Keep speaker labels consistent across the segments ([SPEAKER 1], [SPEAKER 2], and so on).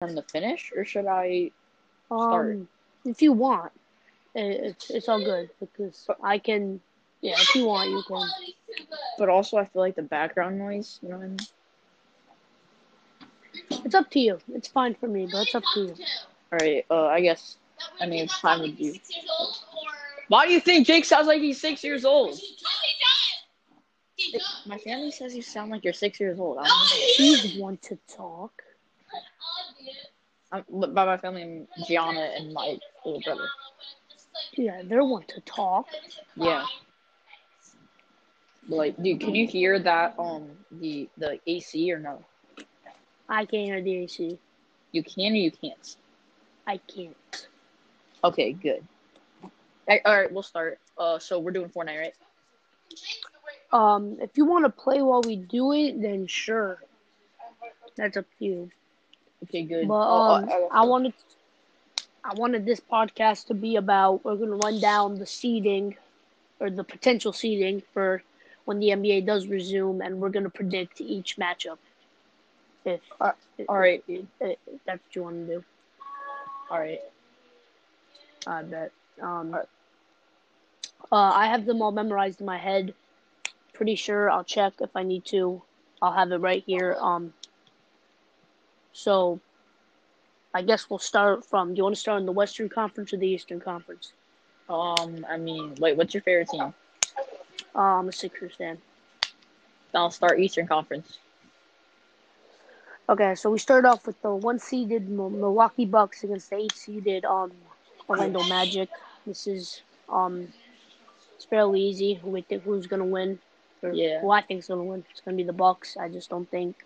[SPEAKER 1] them to finish, or should I? Start.
[SPEAKER 2] Um, if you want, it's it's all good because I can. Yeah, if you want, you can.
[SPEAKER 1] But also, I feel like the background noise. You know what I mean?
[SPEAKER 2] It's up to you. It's fine for me, but it's up to you.
[SPEAKER 1] All right. Uh, I guess. I mean, it's fine with you. Why do you think Jake sounds like he's six years old? My family says you sound like you're six years old. I don't know.
[SPEAKER 2] He's one to talk.
[SPEAKER 1] I'm, by my family, I'm Gianna and my little brother.
[SPEAKER 2] Yeah, they're one to talk.
[SPEAKER 1] Yeah. Like, dude, can you hear that? Um, the the AC or no?
[SPEAKER 2] I can't hear the AC.
[SPEAKER 1] You can or you can't.
[SPEAKER 2] I can't.
[SPEAKER 1] Okay, good. All right, we'll start. Uh, so we're doing Fortnite, right?
[SPEAKER 2] Um, if you want to play while we do it, then sure. That's up to you.
[SPEAKER 1] Okay, good.
[SPEAKER 2] But
[SPEAKER 1] Oh,
[SPEAKER 2] um,
[SPEAKER 1] oh,
[SPEAKER 2] I wanted, I wanted this podcast to be about. We're gonna run down the seeding, or the potential seeding for when the NBA does resume, and we're gonna predict each matchup. If,
[SPEAKER 1] Uh,
[SPEAKER 2] if,
[SPEAKER 1] all right.
[SPEAKER 2] if, if that's what you want to do,
[SPEAKER 1] All right.
[SPEAKER 2] I bet. Um,
[SPEAKER 1] Alright.
[SPEAKER 2] uh, I have them all memorized in my head. Pretty sure I'll check if I need to. I'll have it right here. Um, so I guess we'll start from. Do you want to start in the Western Conference or the Eastern Conference?
[SPEAKER 1] Um, I mean, wait, what's your favorite team?
[SPEAKER 2] Uh, I'm a Sixers fan.
[SPEAKER 1] I'll start Eastern Conference.
[SPEAKER 2] Okay, so we start off with the one seeded Milwaukee Bucks against the eight seeded um Orlando Magic. This is um it's fairly easy. Who we think who's gonna win? Or
[SPEAKER 1] Yeah.
[SPEAKER 2] Who I think's gonna win? It's gonna be the Bucks. I just don't think.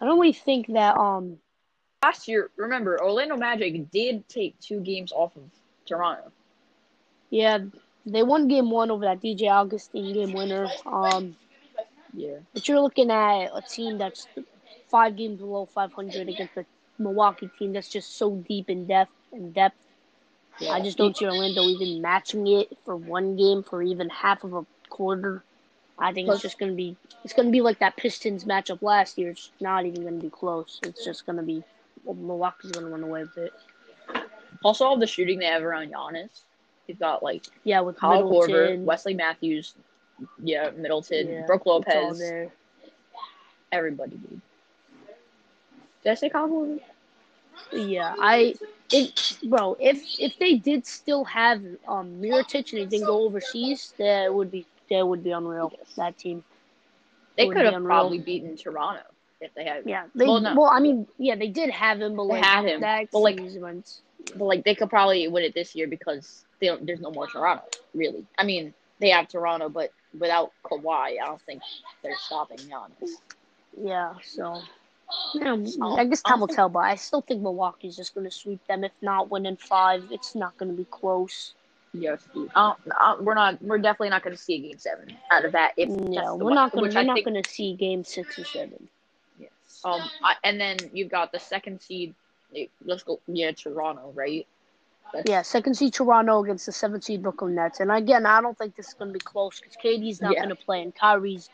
[SPEAKER 2] I don't really think that um
[SPEAKER 1] Last year, remember, Orlando Magic did take two games off of Toronto.
[SPEAKER 2] yeah they won game one over that DJ Augustin game winner. Um,
[SPEAKER 1] Yeah.
[SPEAKER 2] but you're looking at a team that's five games below 500 against the Milwaukee team that's just so deep in depth and depth.
[SPEAKER 1] yeah.
[SPEAKER 2] I just don't see Orlando even matching it for one game for even half of a quarter. I think it's just gonna be it's gonna be like that Pistons matchup last year. It's not even gonna be close. It's just gonna be well, Milwaukee's gonna run away with it.
[SPEAKER 1] Also, all the shooting they have around Giannis. He's got like
[SPEAKER 2] Yeah, with
[SPEAKER 1] Kyle Korver, Wesley Matthews, yeah, Middleton,
[SPEAKER 2] Yeah, Brook
[SPEAKER 1] Lopez, everybody, dude. Did I say Kyle Korver?
[SPEAKER 2] Yeah, I it bro. If if they did still have um Mirotic and they didn't go overseas, that would be that would be unreal. That team.
[SPEAKER 1] They could have probably beaten Toronto if they had.
[SPEAKER 2] Yeah, they.
[SPEAKER 1] Well,
[SPEAKER 2] Well. I mean, yeah, they did have him, but
[SPEAKER 1] They
[SPEAKER 2] like
[SPEAKER 1] had him, but, like- But like they could probably win it this year because they don't, there's no more Toronto. Really, I mean they have Toronto, but without Kawhi, I don't think they're stopping Giannis.
[SPEAKER 2] yeah. So, yeah, I guess time
[SPEAKER 1] I'll
[SPEAKER 2] tell. But I still think Milwaukee's just going to sweep them. If not win in five, it's not going to be close.
[SPEAKER 1] Uh, we're not. We're definitely not going to see a game seven out of that. If
[SPEAKER 2] No, we're
[SPEAKER 1] one-
[SPEAKER 2] not going.
[SPEAKER 1] which
[SPEAKER 2] to
[SPEAKER 1] I
[SPEAKER 2] We're not
[SPEAKER 1] think-
[SPEAKER 2] going to see game six or seven.
[SPEAKER 1] Yes. Um. I, and then you've got the second seed. Let's go. Yeah, Toronto, right? That's,
[SPEAKER 2] Yeah, second seed Toronto against the seventh seed Brooklyn Nets. And again, I don't think this is going to be close because KD's not
[SPEAKER 1] Yeah.
[SPEAKER 2] going to play, and Kyrie's.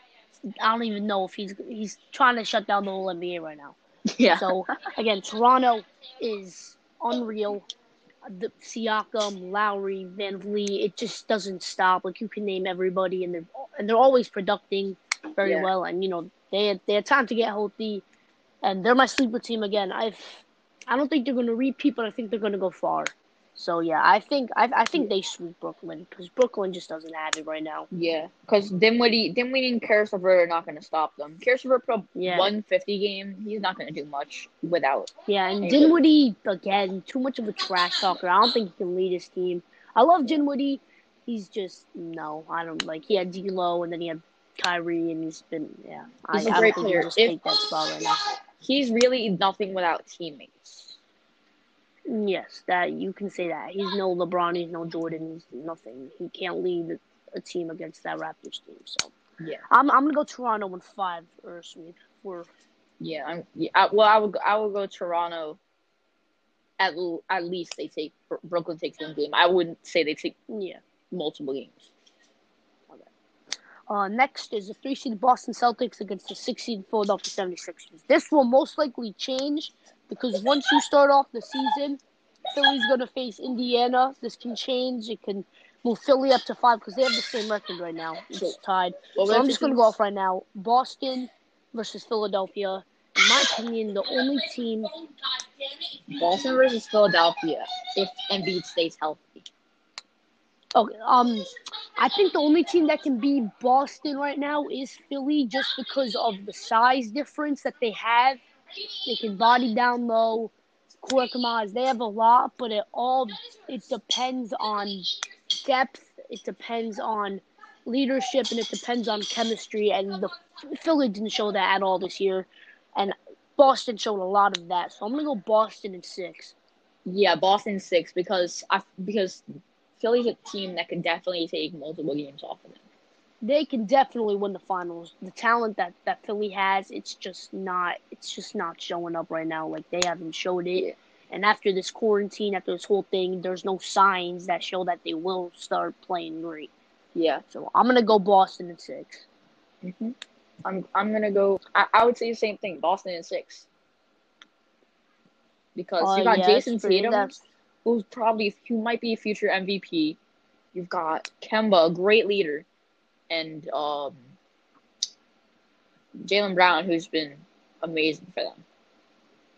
[SPEAKER 2] I don't even know if he's he's trying to shut down the whole NBA right now.
[SPEAKER 1] Yeah.
[SPEAKER 2] So again, Toronto is unreal. The Siakam, Lowry, VanVleet, it just doesn't stop. Like you can name everybody, and they're and they're always producing very
[SPEAKER 1] Yeah.
[SPEAKER 2] well. And you know they had, they had time to get healthy, and they're my sleeper team again. I've I don't think they're going to repeat, but I think they're going to go far. So yeah, I think I I think they sweep Brooklyn because Brooklyn just doesn't have it right now.
[SPEAKER 1] Yeah, because Dinwiddie, Dinwiddie and Caris LeVert are not going to stop them. Caris LeVert put
[SPEAKER 2] Yeah.
[SPEAKER 1] 150 game. He's not going to do much without.
[SPEAKER 2] Yeah, and
[SPEAKER 1] Hey,
[SPEAKER 2] Dinwiddie again, too much of a trash talker. I don't think he can lead his team. I love Dinwiddie. He's just no, I don't like. He had D'Lo, and then he had Kyrie, and he's been yeah.
[SPEAKER 1] He's
[SPEAKER 2] I,
[SPEAKER 1] a
[SPEAKER 2] I
[SPEAKER 1] great player. If-
[SPEAKER 2] take that spot right now.
[SPEAKER 1] He's really nothing without teammates.
[SPEAKER 2] Yes, that you can say that. He's no LeBron. He's no Jordan. He's nothing. He can't lead a team against that Raptors team. So
[SPEAKER 1] Yeah,
[SPEAKER 2] I'm I'm gonna go Toronto in five or. Or
[SPEAKER 1] yeah. I'm, yeah I, well, I would go- I would go Torononto. At l- at least they take Brooklyn takes one game. I wouldn't say they take
[SPEAKER 2] yeah.
[SPEAKER 1] multiple games.
[SPEAKER 2] Uh, next is the three seed Boston Celtics against the six seed Philadelphia 76ers. This will most likely change because once you start off the season, Philly's going to face Indiana. This can change. It can move Philly up to five because they have the same record right now. It's tied.
[SPEAKER 1] Well,
[SPEAKER 2] so I'm just going to go off right now. Boston versus Philadelphia. In my opinion, the only team.
[SPEAKER 1] Boston versus Philadelphia if Embiid stays healthy.
[SPEAKER 2] Okay, um, I think the only team that can beat Boston right now is Philly, just because of the size difference that they have. They can body down low. Korkmaz, they have a lot, but it all it depends on depth. It depends on leadership, and it depends on chemistry. And the Philly didn't show that at all this year, and Boston showed a lot of that. So I'm gonna go Boston in six.
[SPEAKER 1] Yeah, Boston six because I because Philly's a team that can definitely take multiple games off of them.
[SPEAKER 2] They can definitely win the finals. The talent that that Philly has, it's just not it's just not showing up right now. Like they haven't showed it. And after this quarantine, after this whole thing, there's no signs that show that they will start playing great.
[SPEAKER 1] Yeah.
[SPEAKER 2] So I'm gonna go Boston in 6
[SPEAKER 1] hmm I'm I'm gonna go. I, I would say the same thing. Boston in six. Because
[SPEAKER 2] Uh,
[SPEAKER 1] you got
[SPEAKER 2] yeah, Jayson
[SPEAKER 1] Tatum,
[SPEAKER 2] that's-
[SPEAKER 1] who's probably who might be a future MVP. You've got Kemba, a great leader, and um, Jaylen Brown, who's been amazing for them.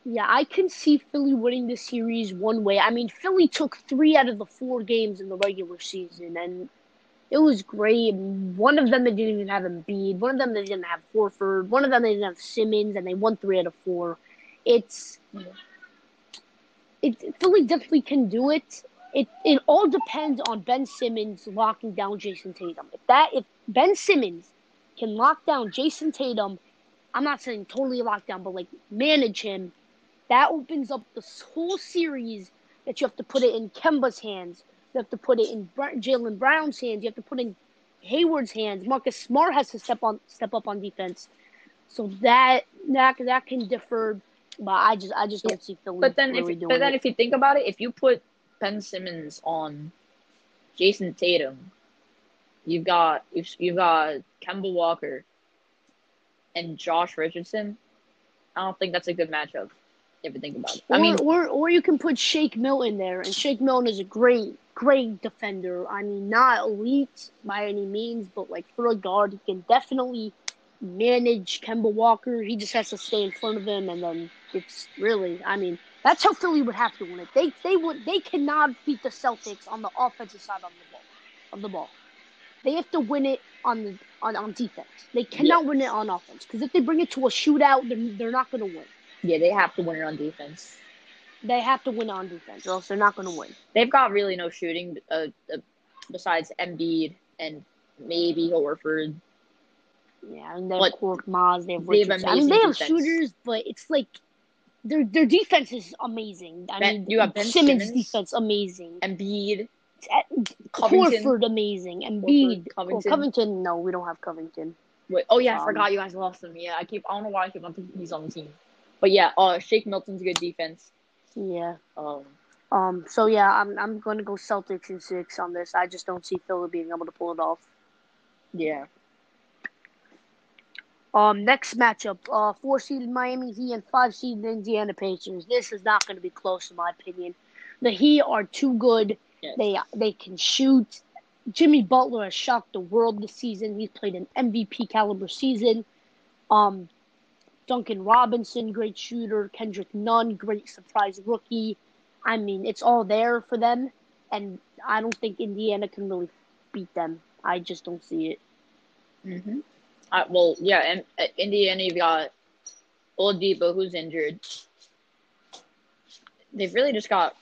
[SPEAKER 2] Yeah, I can see Philly winning this series one way. I mean, Philly took three out of the four games in the regular season, and it was great. One of them they didn't even have Embiid. One of them they didn't have Horford. One of them they didn't have Simmons, and they won three out of four. It's
[SPEAKER 1] Yeah.
[SPEAKER 2] it Philly definitely can do it. It it all depends on Ben Simmons locking down Jayson Tatum. If that if Ben Simmons can lock down Jayson Tatum, I'm not saying totally lock down, but like manage him, that opens up this whole series that you have to put it in Kemba's hands. You have to put it in Jaylen Brown's hands. You have to put it in Hayward's hands. Marcus Smart has to step on step up on defense. So that that that can differ, but I just I just don't see Philly
[SPEAKER 1] But then,
[SPEAKER 2] really
[SPEAKER 1] if but then
[SPEAKER 2] it.
[SPEAKER 1] if you think about it, if you put Ben Simmons on Jayson Tatum, you've got you've, you've got Kemba Walker and Josh Richardson. I don't think that's a good matchup. If you think about it,
[SPEAKER 2] Or,
[SPEAKER 1] I mean,
[SPEAKER 2] or or you can put Shake Milton there, and Shake Milton is a great, great defender. I mean, not elite by any means, but like for a guard, he can definitely manage Kemba Walker. He just has to stay in front of him, and then it's really, I mean, that's how Philly would have to win it. They they would they cannot beat the Celtics on the offensive side of the ball. Of the ball, they have to win it on the on, on defense. They cannot win it on offense because if they bring it to a shootout, they're, they're not going to win.
[SPEAKER 1] yeah, they have to win it on defense.
[SPEAKER 2] They have to win on defense, or else they're not going to win.
[SPEAKER 1] They've got really no shooting uh, uh, besides Embiid and maybe Horford.
[SPEAKER 2] Yeah, and they have
[SPEAKER 1] But
[SPEAKER 2] Korkmaz, they have
[SPEAKER 1] they have.
[SPEAKER 2] I mean, they have
[SPEAKER 1] defense.
[SPEAKER 2] shooters, but it's like their their defense is amazing. I
[SPEAKER 1] Ben-
[SPEAKER 2] mean,
[SPEAKER 1] you have Ben
[SPEAKER 2] Simmons,
[SPEAKER 1] Simmons,
[SPEAKER 2] defense amazing.
[SPEAKER 1] Embiid, Covington.
[SPEAKER 2] Horford amazing. Embiid,
[SPEAKER 1] Covington.
[SPEAKER 2] Covington. Covington. No, we don't have Covington.
[SPEAKER 1] Wait, oh yeah, I
[SPEAKER 2] Um,
[SPEAKER 1] forgot you guys lost him. Yeah, I keep I don't know why I keep on thinking he's on the team. But yeah, uh, Shake Milton's a good defense.
[SPEAKER 2] Yeah.
[SPEAKER 1] Um,
[SPEAKER 2] Um. So yeah, I'm I'm going to go Celtics in six on this. I just don't see Philly being able to pull it off.
[SPEAKER 1] yeah,
[SPEAKER 2] Um, next matchup, uh, four seeded Miami Heat and five seeded Indiana Pacers. This is not going to be close, in my opinion. The Heat are too good.
[SPEAKER 1] Yes.
[SPEAKER 2] They they can shoot. Jimmy Butler has shocked the world this season. He's played an MVP caliber season. Um, Duncan Robinson, great shooter. Kendrick Nunn, great surprise rookie. I mean, it's all there for them, and I don't think Indiana can really beat them. I just don't see it.
[SPEAKER 1] Mm-hmm. Well, yeah, and uh, Indiana, you've got Oladipo, who's injured. They've really just got,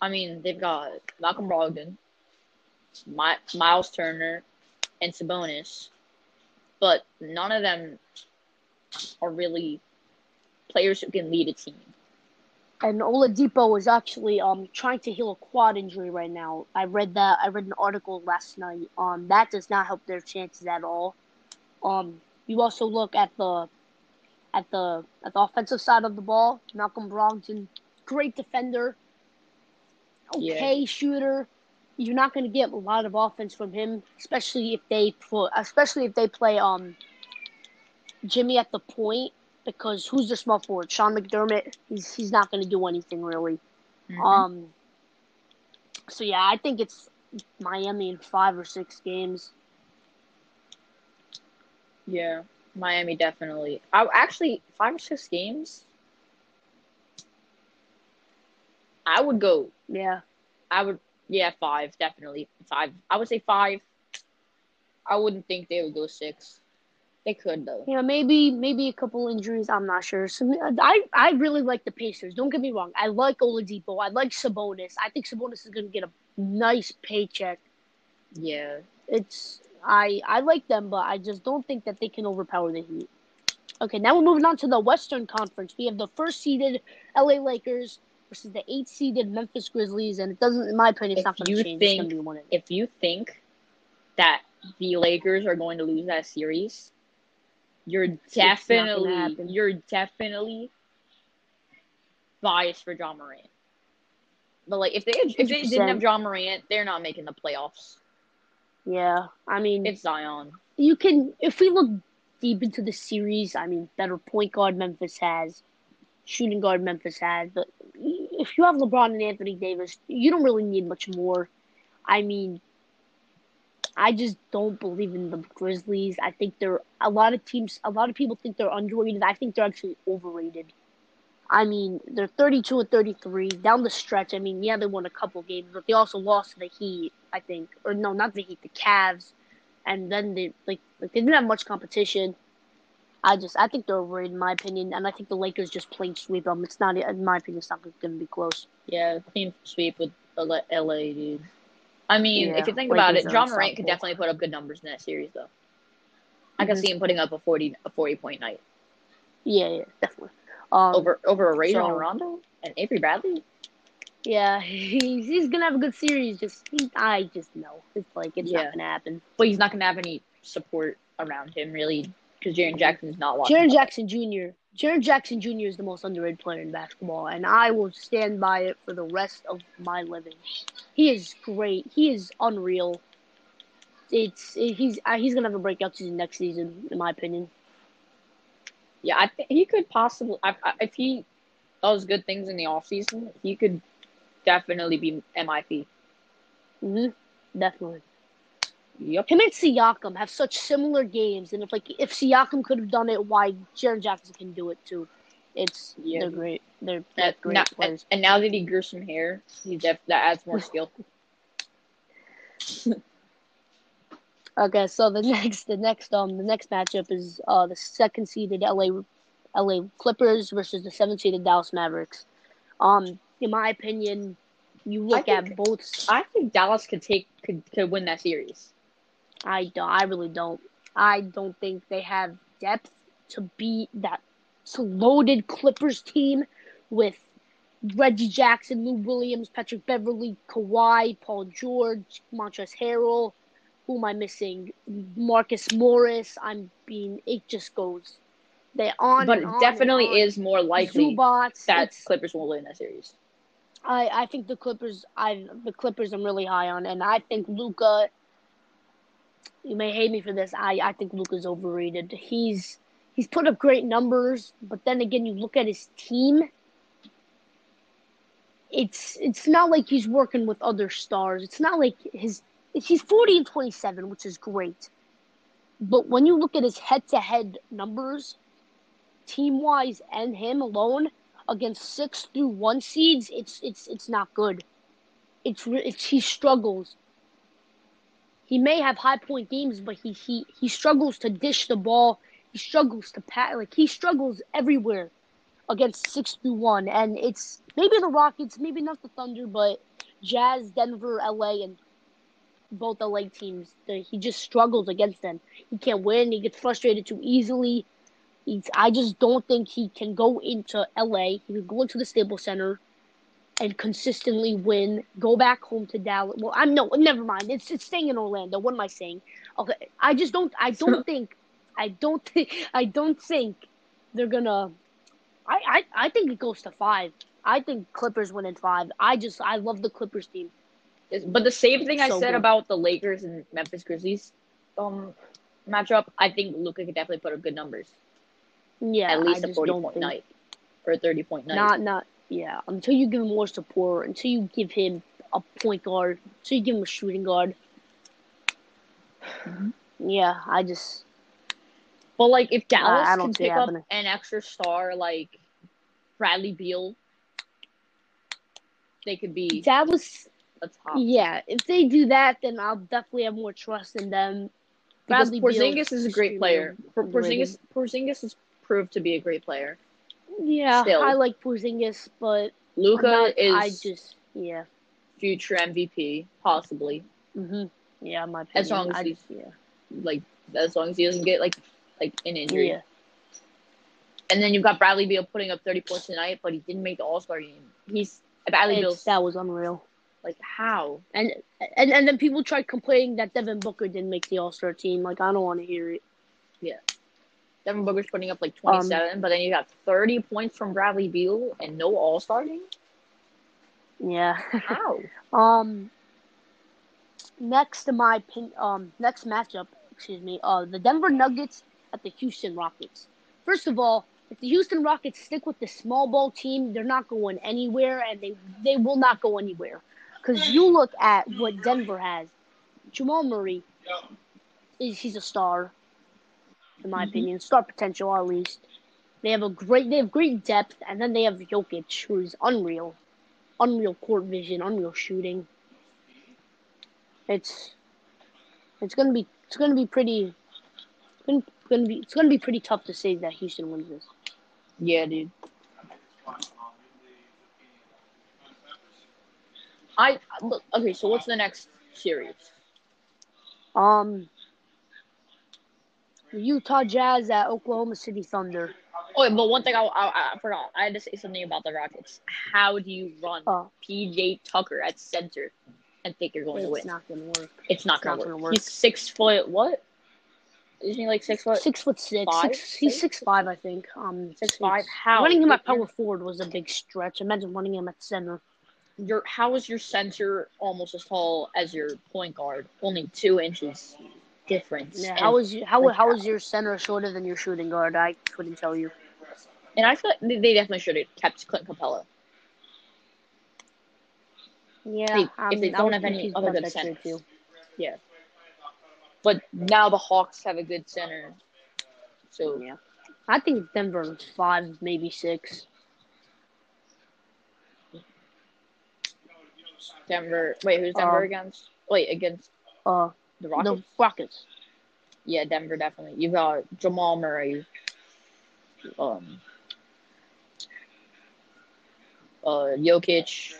[SPEAKER 1] I mean, they've got Malcolm Brogdon, My, Miles Turner, and Sabonis, but none of them are really players who can lead a team.
[SPEAKER 2] And Oladipo is actually um trying to heal a quad injury right now. I read that. I read an article last night. Um, that does not help their chances at all. Um, you also look at the at the at the offensive side of the ball. Malcolm Brogdon, great defender, okay shooter. you're not going to get a lot of offense from him, especially if they put, especially if they play um Jimmy at the point because who's the small forward? Sean McDermott. He's he's not going to do anything really.
[SPEAKER 1] Mhm.
[SPEAKER 2] Um. So yeah, I think it's Miami in five or six games.
[SPEAKER 1] Yeah, Miami definitely. I actually five or six games. I would go.
[SPEAKER 2] Yeah.
[SPEAKER 1] I would. Yeah, five definitely five. I would say five. I wouldn't think they would go six. They could though.
[SPEAKER 2] Know, maybe maybe a couple injuries. I'm not sure. So, I I really like the Pacers. Don't get me wrong. I like Oladipo. I like Sabonis. I think Sabonis is going to get a nice paycheck.
[SPEAKER 1] Yeah.
[SPEAKER 2] It's I I like them, but I just don't think that they can overpower the Heat. Okay, now we're moving on to the Western Conference. We have the first seeded LA Lakers versus the eight seeded Memphis Grizzlies, and it doesn't, in my opinion, it's
[SPEAKER 1] If
[SPEAKER 2] not going to change. it's going to be one
[SPEAKER 1] If you think that the Lakers are going to lose that series, you're definitely you're definitely biased for John Morant. But like if they if they didn't have John Morant, they're not making the playoffs.
[SPEAKER 2] Yeah, I mean,
[SPEAKER 1] It's Zion.
[SPEAKER 2] you can if we look deep into the series. I mean, better point guard Memphis has, shooting guard Memphis has, but if you have LeBron and Anthony Davis, you don't really need much more. I mean, I just don't believe in the Grizzlies. I think they're a lot of teams. A lot of people think they're underrated. I think they're actually overrated. I mean, they're 32 and 33 down the stretch. I mean, yeah, they won a couple games, but they also lost to the Heat. I think, or no, not the Heat, the Cavs, and then they like like they didn't have much competition. I just I think they're overrated in my opinion, and I think the Lakers just plain sweep them. It's not in my opinion, it's not going to be close.
[SPEAKER 1] Yeah, clean sweep with LA, dude. I mean,
[SPEAKER 2] Yeah,
[SPEAKER 1] if you think about it, John Morant could definitely put up good numbers in that series, though. I could
[SPEAKER 2] Mhm.
[SPEAKER 1] see him putting up a forty a forty point night
[SPEAKER 2] Yeah, yeah, definitely. Um,
[SPEAKER 1] over over a Rajon
[SPEAKER 2] so-
[SPEAKER 1] Rondo and Avery Bradley.
[SPEAKER 2] Yeah, he's he's gonna have a good series. Just he, I just know it's like it's
[SPEAKER 1] Yeah.
[SPEAKER 2] not gonna happen.
[SPEAKER 1] But he's not going to have any support around him, really, because Jaren Jackson's not watching. Jaren.
[SPEAKER 2] Jackson Jr. Jaren Jackson Jr. is the most underrated player in basketball, and I will stand by it for the rest of my living. He is great. He is unreal. It's he's uh, he's gonna have a breakout season next season, in my opinion.
[SPEAKER 1] Yeah, I think he could possibly, I, I, if he does good things in the offseason, he could definitely be MIP.
[SPEAKER 2] hmm Definitely.
[SPEAKER 1] Yep.
[SPEAKER 2] Him and Siakam have such similar games, and if like if Siakam could have done it, why Jaren Jackson can do it too? It's
[SPEAKER 1] Yeah.
[SPEAKER 2] they're great. They're, they're
[SPEAKER 1] That,
[SPEAKER 2] great
[SPEAKER 1] now, and,
[SPEAKER 2] players.
[SPEAKER 1] and now that he grew some hair, he def, that adds more skill.
[SPEAKER 2] Okay, so the next the next um the next matchup is uh the second seeded LA LA Clippers versus the seventh seeded Dallas Mavericks. Um, in my opinion, you look
[SPEAKER 1] I
[SPEAKER 2] at both.
[SPEAKER 1] I think Dallas could take could, could win that series.
[SPEAKER 2] I don't. I really don't. I don't think they have depth to beat that loaded Clippers team with Reggie Jackson, Lou Williams, Patrick Beverley, Kawhi, Paul George, Montrezl Harrell. Who am I missing? Marcus Morris. I'm being. It just goes. They on.
[SPEAKER 1] But it
[SPEAKER 2] on
[SPEAKER 1] definitely
[SPEAKER 2] on.
[SPEAKER 1] is more likely
[SPEAKER 2] Zubac.
[SPEAKER 1] that Clippers will win that series.
[SPEAKER 2] I, I think the Clippers I the Clippers I'm really high on and I think Luka you may hate me for this. I, I think Luka's overrated. He's he's put up great numbers, but then again you look at his team it's it's not like he's working with other stars. It's not like his he's 40 and 27, which is great. But when you look at his head-to-head numbers, team-wise and him alone, against six through one seeds, it's it's it's not good. It's, it's he struggles. He may have high point games, but he he he struggles to dish the ball. He struggles to pat like he struggles everywhere against six through one, and it's maybe the Rockets, maybe not the Thunder, but Jazz, Denver, LA, and both LA teams. He just struggles against them. He can't win. He gets frustrated too easily. He's, I just don't think he can go into LA. He can go into the Staples Center and consistently win. Go back home to Dallas. Well, I'm no, never mind. It's it's staying in Orlando. What am I saying? Okay, I just don't. I don't think. I don't think. I don't think they're gonna. I, I I think it goes to five. I think Clippers win in five. I just I love the Clippers team.
[SPEAKER 1] Is- But the same thing I said
[SPEAKER 2] good.
[SPEAKER 1] about the Lakers and Memphis Grizzlies um matchup, I think Luka could definitely put up good numbers.
[SPEAKER 2] Yeah,
[SPEAKER 1] At least
[SPEAKER 2] I
[SPEAKER 1] a
[SPEAKER 2] just
[SPEAKER 1] forty point
[SPEAKER 2] think
[SPEAKER 1] night. Or a thirty point night.
[SPEAKER 2] not not yeah. Until you give him more support, until you give him a point guard, until you give him a shooting guard.
[SPEAKER 1] Mhm.
[SPEAKER 2] Yeah, I just
[SPEAKER 1] But like if Dallas
[SPEAKER 2] I don't
[SPEAKER 1] can pick up
[SPEAKER 2] happening.
[SPEAKER 1] an extra star like Bradley Beal, they could be
[SPEAKER 2] that was
[SPEAKER 1] a top.
[SPEAKER 2] yeah. If they do that, then I'll definitely have more trust in them.
[SPEAKER 1] Because
[SPEAKER 2] Bradley
[SPEAKER 1] Porzingis is a great player. Porzingis Porzingis has proved to be a great player.
[SPEAKER 2] Yeah,
[SPEAKER 1] Still.
[SPEAKER 2] I like Porzingis, but Luka
[SPEAKER 1] is
[SPEAKER 2] I just yeah.
[SPEAKER 1] future MVP, possibly.
[SPEAKER 2] hmm Yeah, my opinion.
[SPEAKER 1] As long as
[SPEAKER 2] I,
[SPEAKER 1] he's-
[SPEAKER 2] yeah,
[SPEAKER 1] Like as long as he doesn't get like like an injury.
[SPEAKER 2] yeah,
[SPEAKER 1] And then you've got Bradley Beal putting up thirty points tonight, but he didn't make the All Star game. He's Bradley Beal's
[SPEAKER 2] that was unreal.
[SPEAKER 1] Like how?
[SPEAKER 2] And and and then people tried complaining that Devin Booker didn't make the All Star team. Like I don't want to hear it. Yeah.
[SPEAKER 1] Devin Booker's putting up like
[SPEAKER 2] Um,
[SPEAKER 1] twenty seven, but then you got thirty points from Bradley Beal and no All Star game.
[SPEAKER 2] Yeah.
[SPEAKER 1] How?
[SPEAKER 2] um. Next to my pin, um next matchup, excuse me, uh the Denver Nuggets at the Houston Rockets. First of all, if the Houston Rockets stick with the small ball team, they're not going anywhere, and they they will not go anywhere. Because you look at what Denver has, Jamal Murray is he's a star, in my
[SPEAKER 1] Mhm.
[SPEAKER 2] opinion, star potential at least. They have a great they have great depth, and then they have Jokic, who's unreal, unreal court vision, unreal shooting. It's it's gonna be it's gonna be pretty. It's gonna, gonna be it's gonna be pretty tough to say that Houston wins this.
[SPEAKER 1] Yeah, dude. I look okay. So what's the next series?
[SPEAKER 2] Um, the Utah Jazz at Oklahoma City Thunder.
[SPEAKER 1] Oh, wait, but one thing I, I I forgot. I had to say something about the Rockets. How do you run
[SPEAKER 2] Oh.
[SPEAKER 1] PJ Tucker at center and think you're going to win?
[SPEAKER 2] It's not gonna work.
[SPEAKER 1] it's not gonna
[SPEAKER 2] not
[SPEAKER 1] work.
[SPEAKER 2] work.
[SPEAKER 1] He's six foot. What? Isn't he like six foot?
[SPEAKER 2] Six foot six.
[SPEAKER 1] Five,
[SPEAKER 2] Six, he's
[SPEAKER 1] six?
[SPEAKER 2] six five, I think. Um,
[SPEAKER 1] Six five. How?
[SPEAKER 2] Running him at power forward was a big stretch. Imagine running him at center.
[SPEAKER 1] Your how is your center almost as tall as your point guard? Only two inches difference.
[SPEAKER 2] Yeah, how was you, how
[SPEAKER 1] like,
[SPEAKER 2] how is your center shorter than your shooting guard? I couldn't tell you.
[SPEAKER 1] And I feel like they- they definitely should have kept Clint Capela.
[SPEAKER 2] Yeah,
[SPEAKER 1] Hey, if they
[SPEAKER 2] um,
[SPEAKER 1] don't have any other good
[SPEAKER 2] center,
[SPEAKER 1] centers.
[SPEAKER 2] too.
[SPEAKER 1] Yeah. But now the Hawks have a good center. So
[SPEAKER 2] Yeah, I think Denver five, maybe six.
[SPEAKER 1] Denver. Wait, who's Denver
[SPEAKER 2] Um,
[SPEAKER 1] against? Wait, against
[SPEAKER 2] Uh,
[SPEAKER 1] the Rockets.
[SPEAKER 2] the Rockets.
[SPEAKER 1] Yeah, Denver definitely. You've got Jamal Murray. Um. Uh, Jokic.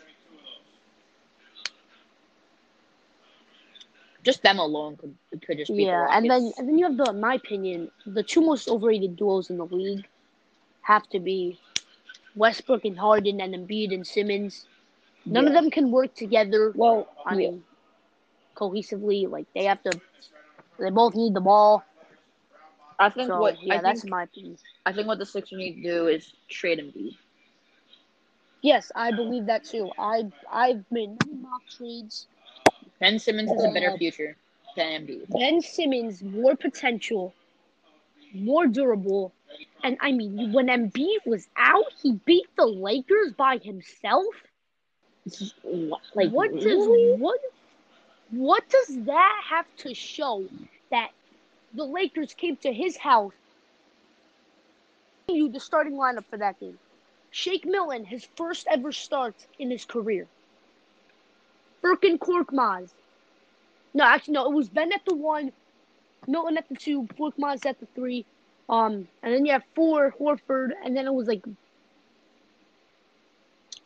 [SPEAKER 1] Just them alone could could just be
[SPEAKER 2] Yeah, and then and then you have the, in my opinion, the two most overrated duos in the league have to be Westbrook and Harden and Embiid and Simmons. None of them can work together.
[SPEAKER 1] Well,
[SPEAKER 2] I
[SPEAKER 1] yeah.
[SPEAKER 2] mean, cohesively. Like they have to. They both need the ball.
[SPEAKER 1] I think
[SPEAKER 2] So
[SPEAKER 1] what
[SPEAKER 2] yeah,
[SPEAKER 1] I
[SPEAKER 2] that's
[SPEAKER 1] think
[SPEAKER 2] my opinion.
[SPEAKER 1] I think what the Sixers need to do is trade Embiid.
[SPEAKER 2] Yes, I believe that too. I I've made many mock trades.
[SPEAKER 1] Ben Simmons has a better future than Embiid.
[SPEAKER 2] Ben Simmons more potential, more durable, and I mean when Embiid was out, he beat the Lakers by himself.
[SPEAKER 1] What, like
[SPEAKER 2] what
[SPEAKER 1] really?
[SPEAKER 2] does what what does that have to show that the Lakers came to his house? You the starting lineup for that game. Shake Milton, his first ever start in his career. Birkin Korkmaz. No, actually no, it was Ben at the one, Milton at the two, Korkmaz at the three. Um, and then you have four, Horford, and then it was like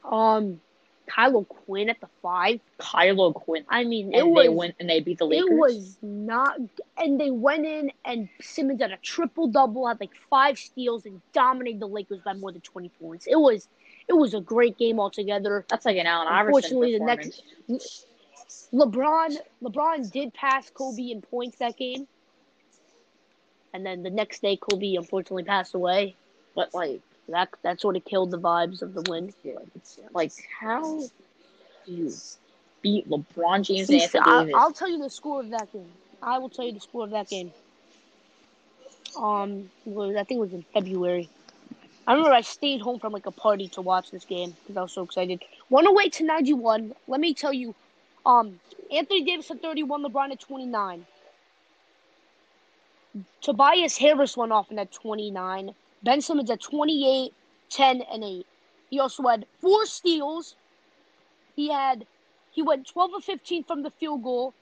[SPEAKER 2] um Kyle O'Quinn at the five.
[SPEAKER 1] Kyle O'Quinn.
[SPEAKER 2] I mean, it
[SPEAKER 1] And
[SPEAKER 2] was
[SPEAKER 1] they went and they beat the Lakers.
[SPEAKER 2] it was not, and they went in and Simmons had a triple double, had like five steals, and dominated the Lakers by more than twenty points. It was, it was a great game altogether.
[SPEAKER 1] That's like an Allen Iverson
[SPEAKER 2] Unfortunately, the next- LeBron, LeBron did pass Kobe in points that game, and then the next day Kobe unfortunately passed away.
[SPEAKER 1] But like,
[SPEAKER 2] That that sort of killed the vibes of the win.
[SPEAKER 1] yeah, like how do you beat LeBron James and Anthony
[SPEAKER 2] I,
[SPEAKER 1] Davis.
[SPEAKER 2] I'll tell you the score of that game. I will tell you the score of that game. Um, was, I think it was in February. I remember I stayed home from like a party to watch this game because I was so excited. 108 to 91. Let me tell you, um, Anthony Davis at 31, LeBron at 29. Tobias Harris went off in at 29. Ben Simmons at 28, 10, and 8. He also had four steals. He had he went 12 of 15 from the field goal.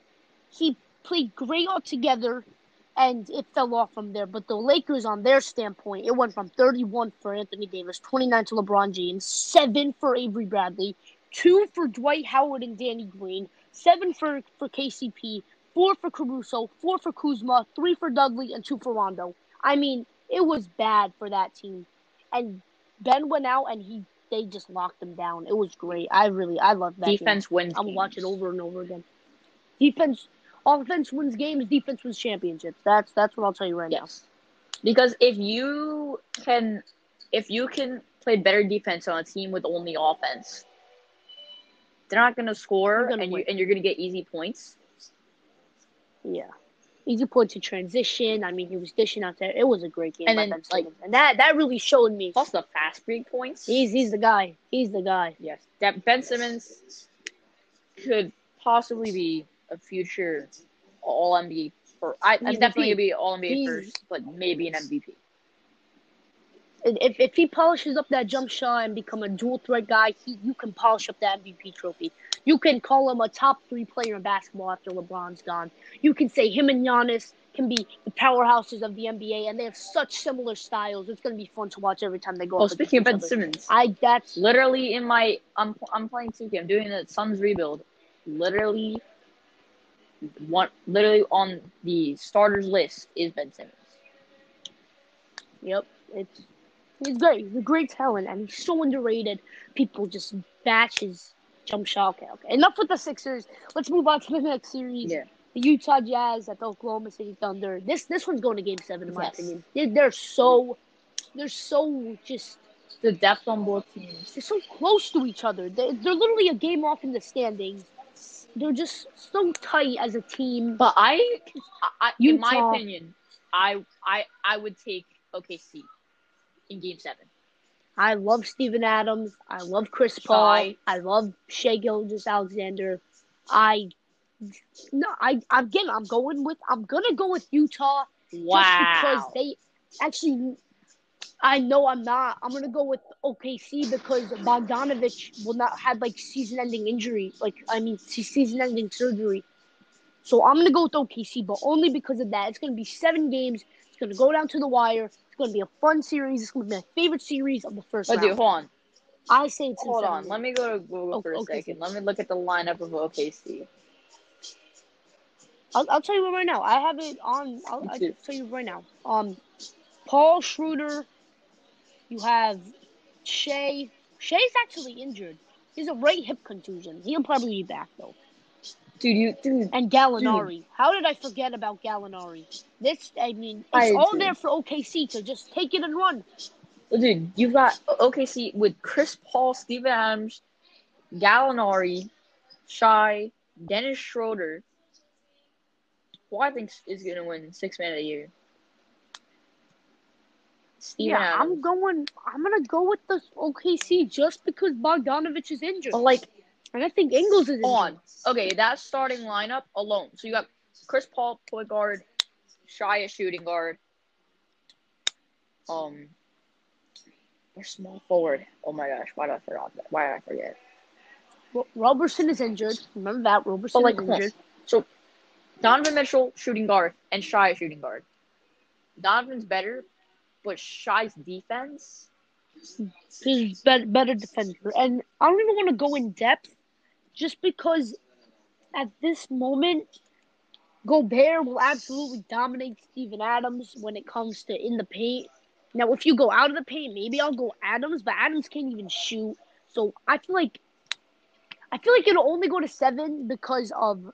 [SPEAKER 2] He played great altogether, and it fell off from there. But the Lakers, on their standpoint, it went from 31 for Anthony Davis, 29 to LeBron James, 7 for Avery Bradley, 2 for Dwight Howard and Danny Green, 7 for, for KCP, 4 for Caruso, 4 for Kuzma, 3 for Dudley, and 2 for Rondo. I mean, it was bad for that team. And Ben went out and he they just locked him down. It was great. I really I love that. game.
[SPEAKER 1] Defense wins.
[SPEAKER 2] I'm
[SPEAKER 1] games.
[SPEAKER 2] watching over and over again. Defense, offense wins games. Defense wins championships. That's that's what I'll tell you right
[SPEAKER 1] Yes. Because if you can, if you can play better defense on a team with only offense, they're not going to score,
[SPEAKER 2] gonna
[SPEAKER 1] and
[SPEAKER 2] win.
[SPEAKER 1] you and you're going to get easy points.
[SPEAKER 2] Yeah, easy point to transition. I mean, he was dishing out there. It was a great game.
[SPEAKER 1] And then,
[SPEAKER 2] Ben
[SPEAKER 1] like-
[SPEAKER 2] and that that really showed me.
[SPEAKER 1] Plus the fast break points.
[SPEAKER 2] He's he's the guy. He's the guy.
[SPEAKER 1] yes, that Ben Simmons could possibly be a future All NBA. For I, I'm
[SPEAKER 2] He's
[SPEAKER 1] definitely gonna be All NBA
[SPEAKER 2] he's-
[SPEAKER 1] first, but maybe an MVP.
[SPEAKER 2] If if he polishes up that jump shot and become a dual threat guy, he you can polish up that MVP trophy. You can call him a top three player in basketball after LeBron's gone. You can say him and Giannis can be the powerhouses of the NBA, and they have such similar styles. It's going to be fun to watch every time they go.
[SPEAKER 1] Oh,
[SPEAKER 2] up
[SPEAKER 1] speaking of Ben
[SPEAKER 2] other.
[SPEAKER 1] Simmons,
[SPEAKER 2] I that's
[SPEAKER 1] literally in my I'm I'm playing 2K. I'm doing the Suns rebuild. Literally, one literally on the starters list is Ben Simmons.
[SPEAKER 2] yep. It's he's great. He's a great talent, and he's so underrated. People just bash his jump shot. Okay, okay. Enough with the Sixers. Let's move on to the next series.
[SPEAKER 1] Yeah.
[SPEAKER 2] the Utah Jazz at the Oklahoma City Thunder. This this one's going to Game Seven, in my
[SPEAKER 1] Yes.
[SPEAKER 2] opinion. They, they're so they're so just
[SPEAKER 1] The depth on both teams.
[SPEAKER 2] they're so close to each other. They they're literally a game off in the standings. They're just so tight as a team.
[SPEAKER 1] But I, I in my opinion, I I I would take OKC in Game Seven.
[SPEAKER 2] I love Steven Adams. I love Chris Paul. I love Shai Gilgeous-Alexander. I no, I again I'm going with I'm gonna go with Utah
[SPEAKER 1] Wow.
[SPEAKER 2] Just because they actually, I know I'm not. I'm gonna go with OKC because Bogdanovich will not had like season-ending injury, like I mean season-ending surgery. So I'm gonna go with OKC, but only because of that. It's gonna be seven games. It's gonna go down to the wire. It's gonna be a fun series. It's gonna be my favorite series of the first
[SPEAKER 1] but
[SPEAKER 2] round.
[SPEAKER 1] dude, hold on,
[SPEAKER 2] I say it's
[SPEAKER 1] hold on. Let me go to Google
[SPEAKER 2] Oh,
[SPEAKER 1] for a
[SPEAKER 2] OKC.
[SPEAKER 1] second. Let me look at the lineup of OKC.
[SPEAKER 2] I'll, I'll tell you right now. I have it on. I'll, I'll tell you right now. Um, Paul Schroeder. You have Shai. Shai's actually injured. He's a right hip contusion. He'll probably be back though.
[SPEAKER 1] Dude, you dude.
[SPEAKER 2] And Gallinari. How did I forget about Gallinari? This, I mean, it's
[SPEAKER 1] I
[SPEAKER 2] all there for OKC to just take it and run.
[SPEAKER 1] Dude, you've got OKC with Chris Paul, Steven Adams, Gallinari, Shy, Dennis Schroeder, who I think is going to win Six Man of the Year. Steven
[SPEAKER 2] yeah, I'm going. I'm gonna go with the OKC just because Bogdanovich is injured,
[SPEAKER 1] But, like,
[SPEAKER 2] and I think Ingles is
[SPEAKER 1] on. Okay, that starting lineup alone. So you got Chris Paul, point guard, Shy, a shooting guard. Um, their small forward. Oh my gosh, why did I forget that? Why did I forget?
[SPEAKER 2] Ro- Robertson is injured. Remember that Roberson
[SPEAKER 1] But like,
[SPEAKER 2] is injured.
[SPEAKER 1] So Donovan Mitchell, shooting guard, and Shy, shooting guard. Donovan's better, but Shy's defense.
[SPEAKER 2] He's better defender, and I don't even want to go in depth, just because at this moment, Gobert will absolutely dominate Steven Adams when it comes to in the paint. Now, if you go out of the paint, maybe I'll go Adams, but Adams can't even shoot. So I feel like I feel like it'll only go to seven because of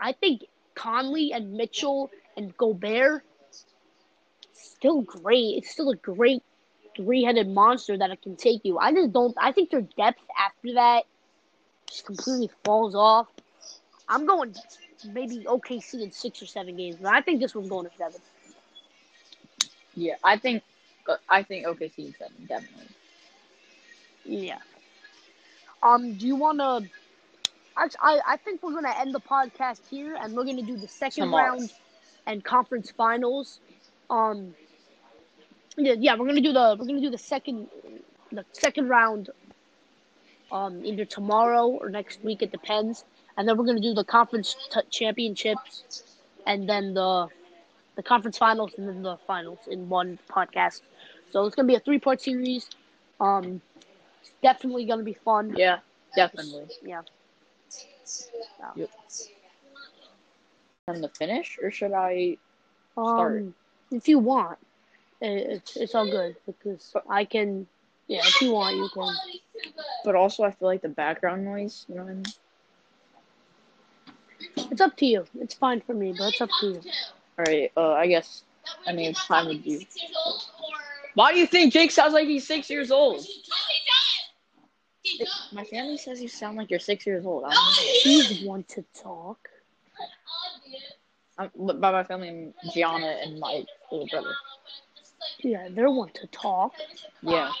[SPEAKER 2] I think Conley and Mitchell and Gobert still great. It's still a great three headed monster that it can take you. I just don't I think their depth after that just completely falls off. I'm going maybe OKC in six or seven games, but I think this one's going to seven.
[SPEAKER 1] Yeah, I think uh, I think OKC in seven definitely.
[SPEAKER 2] Yeah. Um, do you want to? I I think we're gonna end the podcast here, and we're gonna do the second
[SPEAKER 1] Tomorrow.
[SPEAKER 2] round and conference finals. Um, yeah, yeah, we're gonna do the we're gonna do the second the second round. Um, either tomorrow or next week, it depends. And then we're gonna do the conference t- championships, and then the the conference finals, and then the finals in one podcast. So it's gonna be a three part series. Um, definitely gonna be fun.
[SPEAKER 1] Yeah, definitely.
[SPEAKER 2] Yeah.
[SPEAKER 1] Yep. From the finish, or should I?
[SPEAKER 2] Um,
[SPEAKER 1] Start.
[SPEAKER 2] if you want, it- it's it's all good because I can. Yeah, if you want, you can.
[SPEAKER 1] But also, I feel like the background noise. You know what I mean?
[SPEAKER 2] It's up to you. It's fine for me, but it's up to you.
[SPEAKER 1] All right. Uh, I guess. I mean, it's time with you. Why do you think Jake sounds like he's six years old? My family says you sound like you're six years old. I don't know.
[SPEAKER 2] He's one to talk.
[SPEAKER 1] I'm, by my family, I'm Gianna and my little brother.
[SPEAKER 2] Yeah, they're one to talk.
[SPEAKER 1] Yeah.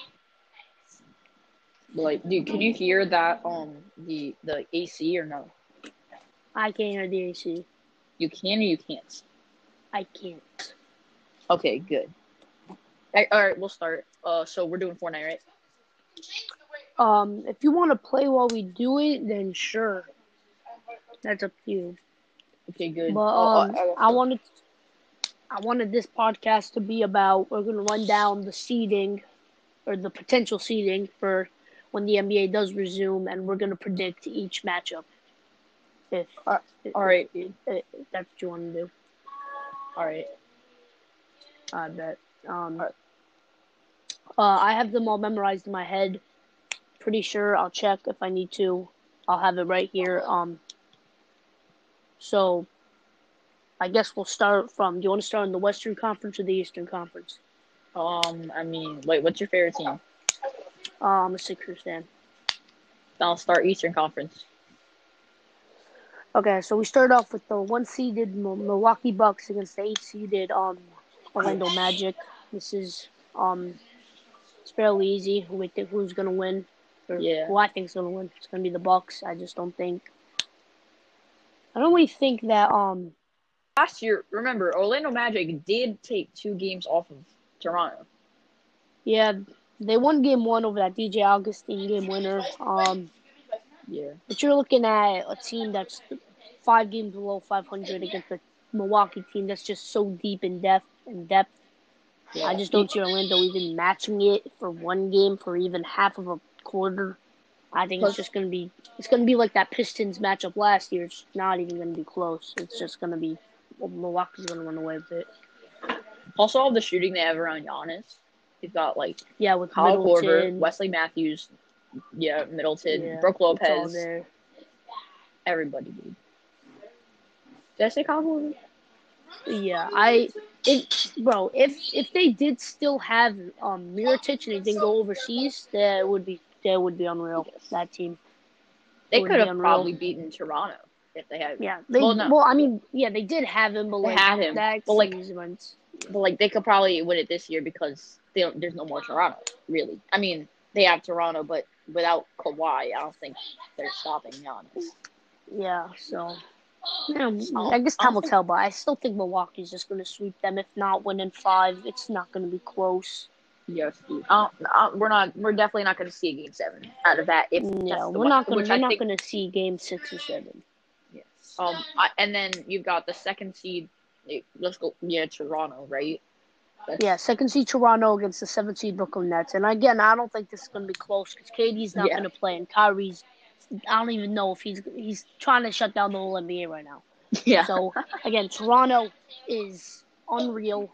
[SPEAKER 1] Like, dude, can you hear that um the the AC or no?
[SPEAKER 2] I can't hear the AC.
[SPEAKER 1] You can or you can't.
[SPEAKER 2] I can't.
[SPEAKER 1] Okay, good. All right, we'll start. Uh, so we're doing Fortnite, right?
[SPEAKER 2] Um, if you want to play while we do it, then sure. That's up to you.
[SPEAKER 1] Okay, good.
[SPEAKER 2] But
[SPEAKER 1] Oh,
[SPEAKER 2] um, I wanted, I wanted this podcast to be about. We're gonna run down the seeding, or the potential seeding for when the NBA does resume, and we're gonna predict each matchup. If,
[SPEAKER 1] Uh,
[SPEAKER 2] if-
[SPEAKER 1] all right.
[SPEAKER 2] if- if that's what you want to do.
[SPEAKER 1] all right.
[SPEAKER 2] I bet. Um,
[SPEAKER 1] Alright.
[SPEAKER 2] uh, I have them all memorized in my head. Pretty sure I'll check if I need to. I'll have it right here. Um, so I guess we'll start from. Do you want to start in the Western Conference or the Eastern Conference?
[SPEAKER 1] Um, I mean, wait, what's your favorite team?
[SPEAKER 2] Uh, I'm a Sixers fan.
[SPEAKER 1] I'll start Eastern Conference.
[SPEAKER 2] Okay, so we start off with the one seeded Milwaukee Bucks against the eight seeded um Orlando Magic. This is um it's fairly easy. Who we think who's gonna win? Or
[SPEAKER 1] Yeah.
[SPEAKER 2] Who I think's gonna win? It's gonna be the Bucks. I just don't think. I don't really think that um
[SPEAKER 1] Last year, remember, Orlando Magic did take two games off of Toronto.
[SPEAKER 2] yeah they won game one over that DJ Augustin game winner. Um,
[SPEAKER 1] Yeah.
[SPEAKER 2] but you're looking at a team that's five games below 500 against the Milwaukee team that's just so deep in depth in depth.
[SPEAKER 1] yeah.
[SPEAKER 2] I just don't see Orlando even matching it for one game for even half of a quarter. I think
[SPEAKER 1] Plus-
[SPEAKER 2] it's just gonna be it's gonna be like that Pistons matchup last year. It's not even gonna be close. It's just gonna be well, Milwaukee's gonna run away with it.
[SPEAKER 1] Also, all the shooting they have around Giannis. He's got like
[SPEAKER 2] Yeah, with
[SPEAKER 1] Kyle Korver, Wesley Matthews, yeah, Middleton,
[SPEAKER 2] yeah, Brook
[SPEAKER 1] Lopez, everybody, dude. Did I say Kyle Korver?
[SPEAKER 2] Yeah, I it bro. If if they did still have um Mirotic and they didn't go overseas, that would be that would be unreal. That team.
[SPEAKER 1] They could have probably beaten Toronto if they had.
[SPEAKER 2] Yeah, they
[SPEAKER 1] Well,
[SPEAKER 2] well. I mean, yeah, they did have him, but
[SPEAKER 1] They
[SPEAKER 2] like
[SPEAKER 1] had him,
[SPEAKER 2] that
[SPEAKER 1] but, like- But like they could probably win it this year because they don't, there's no more Toronto. Really, I mean they have Toronto, but without Kawhi, I don't think they're stopping Giannis.
[SPEAKER 2] yeah. So, yeah,
[SPEAKER 1] I'll-
[SPEAKER 2] I guess time will
[SPEAKER 1] I'll-
[SPEAKER 2] tell. But I still think Milwaukee's just going to sweep them. If not win in five, it's not going to be close.
[SPEAKER 1] Yes. Uh, uh, we're not. We're definitely not going to see a game seven out of that. If
[SPEAKER 2] No, we're not Gonna, We're
[SPEAKER 1] I
[SPEAKER 2] not
[SPEAKER 1] think-
[SPEAKER 2] going to see game six or seven.
[SPEAKER 1] Yes. Um. I, and then you've got the second seed. Let's go. Yeah, Toronto, right? That's-
[SPEAKER 2] Yeah, second seed Toronto against the seventh seed Brooklyn Nets. And again, I don't think this is going to be close because KD's not
[SPEAKER 1] Yeah.
[SPEAKER 2] going to play, and Kyrie's. I don't even know if he's he's trying to shut down the whole NBA right now.
[SPEAKER 1] Yeah.
[SPEAKER 2] So again, Toronto is unreal.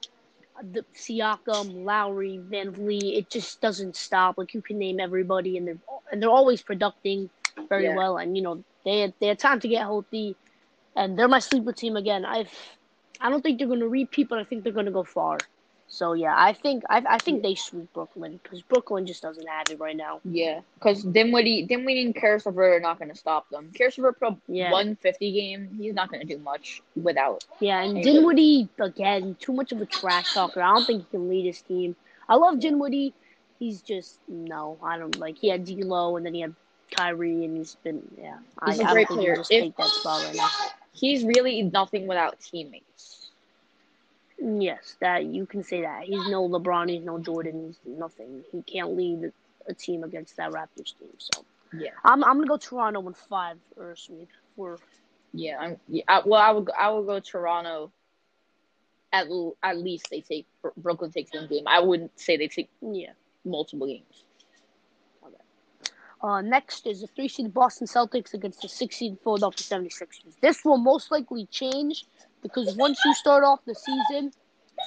[SPEAKER 2] The Siakam, Lowry, VanVleet, it just doesn't stop. Like you can name everybody, and they're and they're always producing very
[SPEAKER 1] Yeah.
[SPEAKER 2] well. And you know they they had time to get healthy, and they're my sleeper team again. I've I don't think they're going to repeat, but I think they're going to go far. So yeah, I think I, I think they sweep Brooklyn because Brooklyn just doesn't have it right now.
[SPEAKER 1] Yeah, because Dinwiddie, Dinwiddie and Caris LeVert are not going to stop them. Caris LeVert pro
[SPEAKER 2] Yeah.
[SPEAKER 1] 150 game. He's not going to do much without.
[SPEAKER 2] Yeah, and
[SPEAKER 1] Hey,
[SPEAKER 2] Dinwiddie again, too much of a trash talker. I don't think he can lead his team. I love Dinwiddie. He's just no, I don't like. He had D'Lo and then he had Kyrie, and he's been yeah.
[SPEAKER 1] He's
[SPEAKER 2] I,
[SPEAKER 1] a great player. If-
[SPEAKER 2] take that spot right now.
[SPEAKER 1] He's really nothing without teammates.
[SPEAKER 2] Yes, that you can say that. He's no LeBron. He's no Jordan. He's nothing. He can't lead a team against that Raptors team. So
[SPEAKER 1] Yeah,
[SPEAKER 2] I'm I'm gonna go Toronto in five or sweep. Four.
[SPEAKER 1] yeah. I'm, yeah I, well, I would I would go Toronto. At l- at least they take Brooklyn takes one game. I wouldn't say they take
[SPEAKER 2] Yeah.
[SPEAKER 1] multiple games.
[SPEAKER 2] Uh, next is the three seed Boston Celtics against the six seed Philadelphia 76ers. This will most likely change because once you start off the season,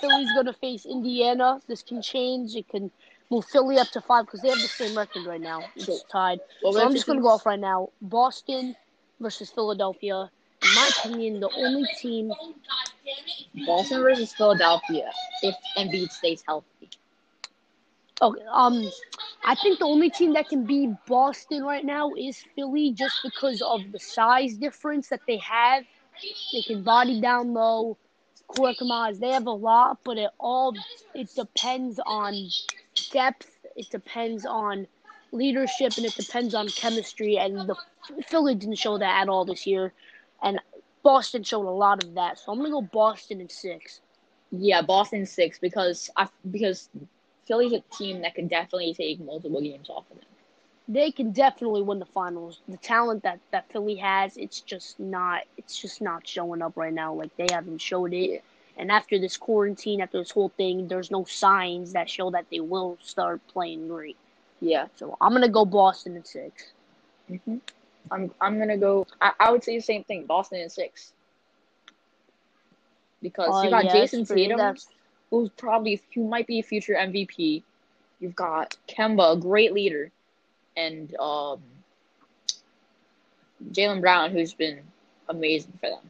[SPEAKER 2] Philly's going to face Indiana. This can change. It can move Philly up to five because they have the same record right now. It's tied.
[SPEAKER 1] Well,
[SPEAKER 2] So I'm just going to go off right now. Boston versus Philadelphia. In my opinion, the only team.
[SPEAKER 1] Boston versus Philadelphia if Embiid stays healthy.
[SPEAKER 2] Okay, um, I think the only team that can beat Boston right now is Philly, just because of the size difference that they have. They can body down low, commands. They have a lot, but it all it depends on depth. It depends on leadership, and it depends on chemistry. And the Philly didn't show that at all this year, and Boston showed a lot of that. So I'm gonna go Boston in six.
[SPEAKER 1] Yeah, Boston six because I because Philly's a team that can definitely take multiple games off of them.
[SPEAKER 2] They can definitely win the finals. The talent that, that Philly has, it's just not it's just not showing up right now. Like they haven't showed it. And after this quarantine, after this whole thing, there's no signs that show that they will start playing great.
[SPEAKER 1] Yeah.
[SPEAKER 2] So I'm gonna go Boston in six.
[SPEAKER 1] hmm I'm I'm gonna go. I, I would say the same thing. Boston in six. Because
[SPEAKER 2] Uh,
[SPEAKER 1] you got
[SPEAKER 2] yeah, Jayson
[SPEAKER 1] Tatum, who's probably who might be a future MVP. You've got Kemba, a great leader, and um, Jaylen Brown, who's been amazing for them.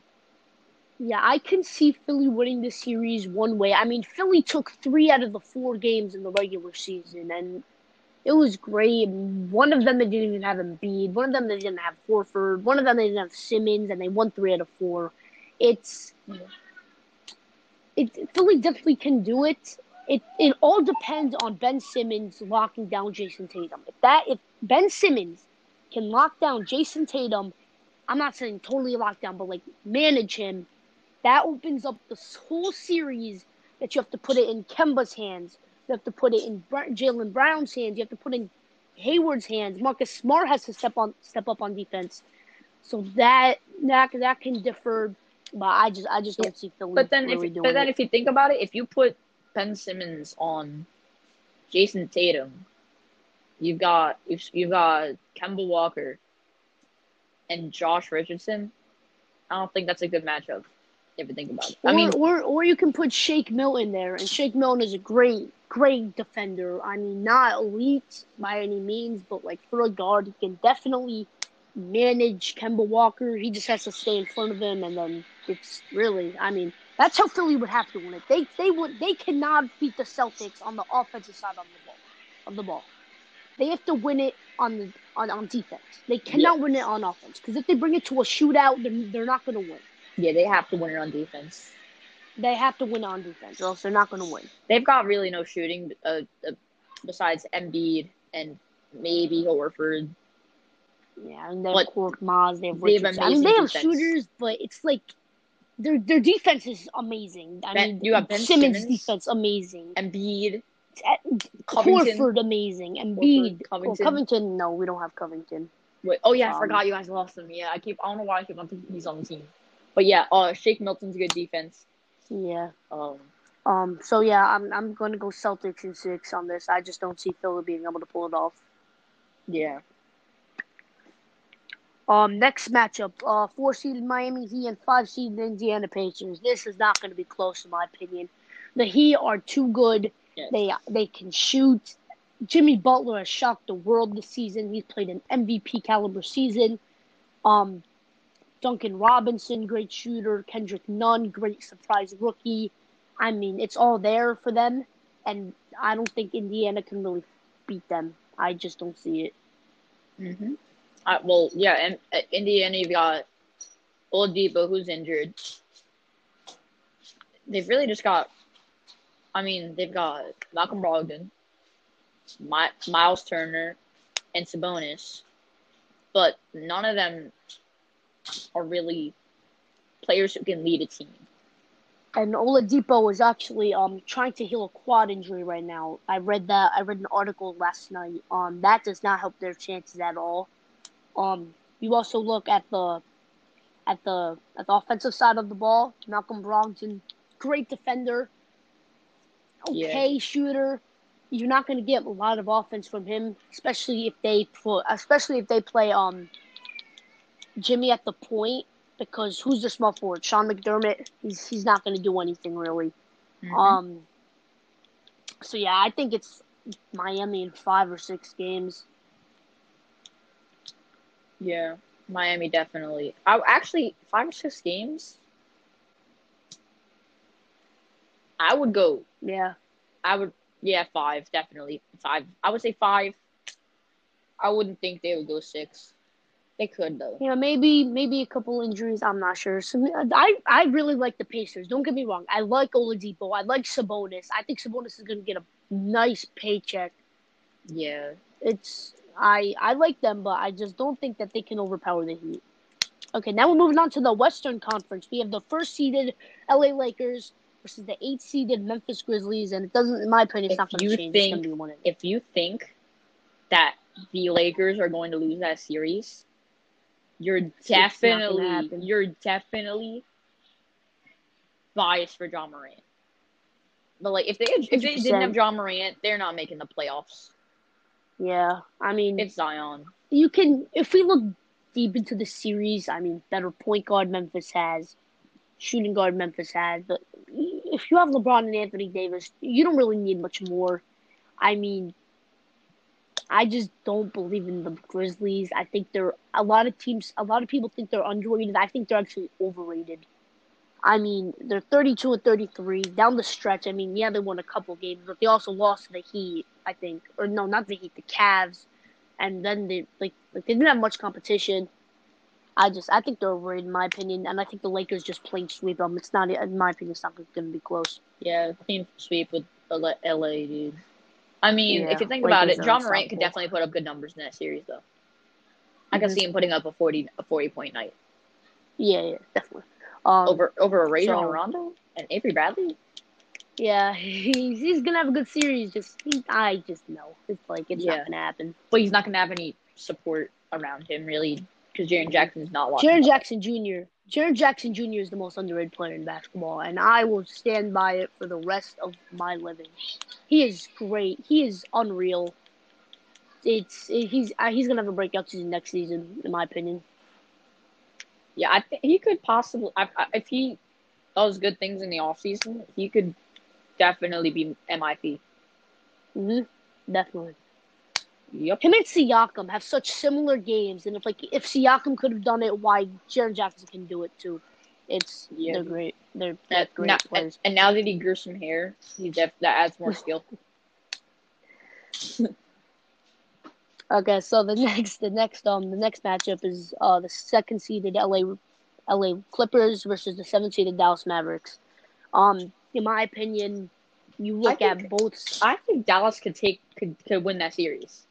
[SPEAKER 2] Yeah, I can see Philly winning this series one way. I mean, Philly took three out of the four games in the regular season, and it was great. One of them they didn't even have Embiid. One of them they didn't have Horford. One of them they didn't have Simmons, and they won three out of four. It's it Philly definitely can do it. It it all depends on Ben Simmons locking down Jayson Tatum. If that if Ben Simmons can lock down Jayson Tatum, I'm not saying totally lock down, but like manage him, that opens up this whole series that you have to put it in Kemba's hands. You have to put it in Jaylen Brown's hands. You have to put it in Hayward's hands. Marcus Smart has to step on step up on defense. So that that that can differ, but I just I just don't see Philly
[SPEAKER 1] But then,
[SPEAKER 2] really
[SPEAKER 1] if but then
[SPEAKER 2] it.
[SPEAKER 1] if you think about it, if you put Ben Simmons on Jayson Tatum, you've got you've, you've got Kemba Walker and Josh Richardson. I don't think that's a good matchup. If you think about it,
[SPEAKER 2] Or,
[SPEAKER 1] I mean,
[SPEAKER 2] or or you can put Shake Milton there, and Shake Milton is a great, great defender. I mean, not elite by any means, but like for a guard, he can definitely manage Kemba Walker. He just has to stay in front of him, and then it's really, I mean, that's how Philly would have to win it. They they would they cannot beat the Celtics on the offensive side of the ball. Of the ball, they have to win it on the on, on defense. They cannot win it on offense because if they bring it to a shootout, they're, they're not going to win.
[SPEAKER 1] yeah, they have to win it on defense.
[SPEAKER 2] They have to win on defense, or else they're not going to win.
[SPEAKER 1] They've got really no shooting uh, uh, besides Embiid and maybe Horford.
[SPEAKER 2] Yeah, and they have Korkmaz, they have
[SPEAKER 1] they have.
[SPEAKER 2] I mean, they have
[SPEAKER 1] defense.
[SPEAKER 2] shooters, but it's like their their defense is amazing. I
[SPEAKER 1] Ben-
[SPEAKER 2] mean,
[SPEAKER 1] you have Ben
[SPEAKER 2] Simmons,
[SPEAKER 1] Simmons,
[SPEAKER 2] defense amazing.
[SPEAKER 1] Embiid, Covington.
[SPEAKER 2] Horford amazing. Embiid,
[SPEAKER 1] Horford,
[SPEAKER 2] Covington.
[SPEAKER 1] Covington.
[SPEAKER 2] Covington. No, we don't have Covington.
[SPEAKER 1] Wait, oh yeah, I
[SPEAKER 2] Um,
[SPEAKER 1] forgot you guys lost him. Yeah, I keep I don't know why I keep on thinking he's on the team. But yeah, uh Shake Milton's good defense.
[SPEAKER 2] Yeah.
[SPEAKER 1] Um
[SPEAKER 2] Um. So yeah, I'm I'm going to go Celtics in six on this. I just don't see Philly being able to pull it off.
[SPEAKER 1] yeah.
[SPEAKER 2] Um, next matchup, uh, four seeded Miami Heat and five seeded Indiana Pacers. This is not going to be close, in my opinion. The Heat are too good.
[SPEAKER 1] Yes.
[SPEAKER 2] They they can shoot. Jimmy Butler has shocked the world this season. He's played an MVP caliber season. Um, Duncan Robinson, great shooter. Kendrick Nunn, great surprise rookie. I mean, it's all there for them, and I don't think Indiana can really beat them. I just don't see it.
[SPEAKER 1] Mm-hmm. Uh, well, yeah, and uh, Indiana, you've got Oladipo, who's injured. They've really just got, I mean, they've got Malcolm Brogdon, My, Miles Turner, and Sabonis, but none of them are really players who can lead a team.
[SPEAKER 2] And Oladipo is actually um trying to heal a quad injury right now. I read that. I read an article last night. Um, that does not help their chances at all. Um, you also look at the at the at the offensive side of the ball. Malcolm Brogdon, great defender, okay yeah. shooter. You're not going to get a lot of offense from him, especially if they put, especially if they play um Jimmy at the point because who's the small forward? Sean McDermott. He's he's not going to do anything really. Mm-hmm. Um. So yeah, I think it's Miami in five or six games.
[SPEAKER 1] Yeah, Miami definitely. I actually five or six games. I would go.
[SPEAKER 2] Yeah.
[SPEAKER 1] I would. Yeah, five definitely five. I would say five. I wouldn't think they would go six. They could though.
[SPEAKER 2] Yeah, maybe maybe a couple injuries. I'm not sure. So, I I really like the Pacers. Don't get me wrong. I like Oladipo. I like Sabonis. I think Sabonis is going to get a nice paycheck.
[SPEAKER 1] Yeah.
[SPEAKER 2] It's I I like them, but I just don't think that they can overpower the Heat. Okay, now we're moving on to the Western Conference. We have the first seeded LA Lakers versus the eight seeded Memphis Grizzlies, and it doesn't, in my opinion, it's if not going to change.
[SPEAKER 1] Think, if you think that the Lakers are going to lose that series, you're definitely you're definitely biased for Ja Morant. But like if they if they didn't have Ja Morant, they're not making the playoffs.
[SPEAKER 2] Yeah, I mean
[SPEAKER 1] it's Zion.
[SPEAKER 2] You can if we look deep into the series, I mean better point guard Memphis has, shooting guard Memphis has, but if you have LeBron and Anthony Davis, you don't really need much more. I mean, I just don't believe in the Grizzlies. I think they're a lot of teams. A lot of people think they're underrated. I think they're actually overrated. I mean, they're 32 and 33 down the stretch. I mean, yeah, they won a couple games, but they also lost to the Heat. I think, or no, not the Heat, the Cavs, and then they like, like they didn't have much competition. I just I think they're overrated in my opinion, and I think the Lakers just plain sweep them. It's not in my opinion, it's not going to be close.
[SPEAKER 1] Yeah, clean sweep with LA, dude. I mean, yeah, if you think about it, Ja Morant could definitely put up good numbers in that series, though. I can mm-hmm. see him putting up a forty a forty point night.
[SPEAKER 2] Yeah, yeah, definitely.
[SPEAKER 1] Um, over over a Rajon so, Rondo and Avery Bradley.
[SPEAKER 2] Yeah, he's he's gonna have a good series. Just he, I just know it's like it's yeah. not gonna happen.
[SPEAKER 1] But he's not gonna have any support around him really because Jaren Jackson's not watching.
[SPEAKER 2] Jaren Jackson Jr. Jaren Jackson Jr. is the most underrated player in basketball, and I will stand by it for the rest of my living. He is great. He is unreal. It's it, he's uh, he's gonna have a breakout season next season, in my opinion.
[SPEAKER 1] Yeah, I think he could possibly if he does good things in the off season, he could definitely be MIP.
[SPEAKER 2] Mhm. Definitely.
[SPEAKER 1] Yep.
[SPEAKER 2] Him and Siakam have such similar games, and if like if Siakam could have done it, why Jaren Jackson can do it too? It's yeah. they're great. They're, they're great
[SPEAKER 1] now,
[SPEAKER 2] players.
[SPEAKER 1] And, and, now that he grew some hair, he def- that adds more skill.
[SPEAKER 2] okay, so the next the next um the next matchup is uh the second seeded LA LA Clippers versus the seventh seeded Dallas Mavericks. Um, in my opinion, you look think, at both.
[SPEAKER 1] I think Dallas could take could could win that series.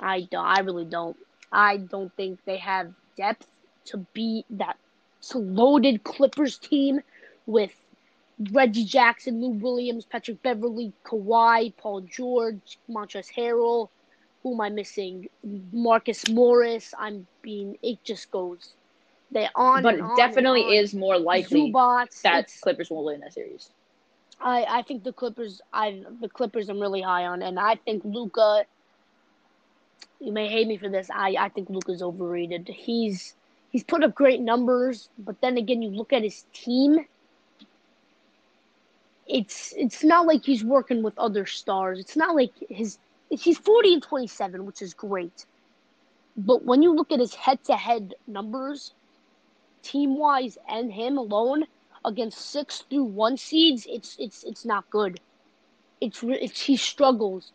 [SPEAKER 2] I don't. I really don't. I don't think they have depth to beat that loaded Clippers team with Reggie Jackson, Lou Williams, Patrick Beverley, Kawhi, Paul George, Montrezl Harrell. Who am I missing? Marcus Morris. I'm being. It just goes. They on.
[SPEAKER 1] But
[SPEAKER 2] it
[SPEAKER 1] definitely is more likely Zubac, that Clippers will win that series.
[SPEAKER 2] I I think the Clippers. I the Clippers. I'm really high on, and I think Luka you may hate me for this. I, I think Luka's overrated. He's he's put up great numbers, but then again, you look at his team. It's it's not like he's working with other stars. It's not like his he's forty and twenty seven, which is great. But when you look at his head to head numbers, team wise and him alone, against six through one seeds, it's it's it's not good. It's it's he struggles.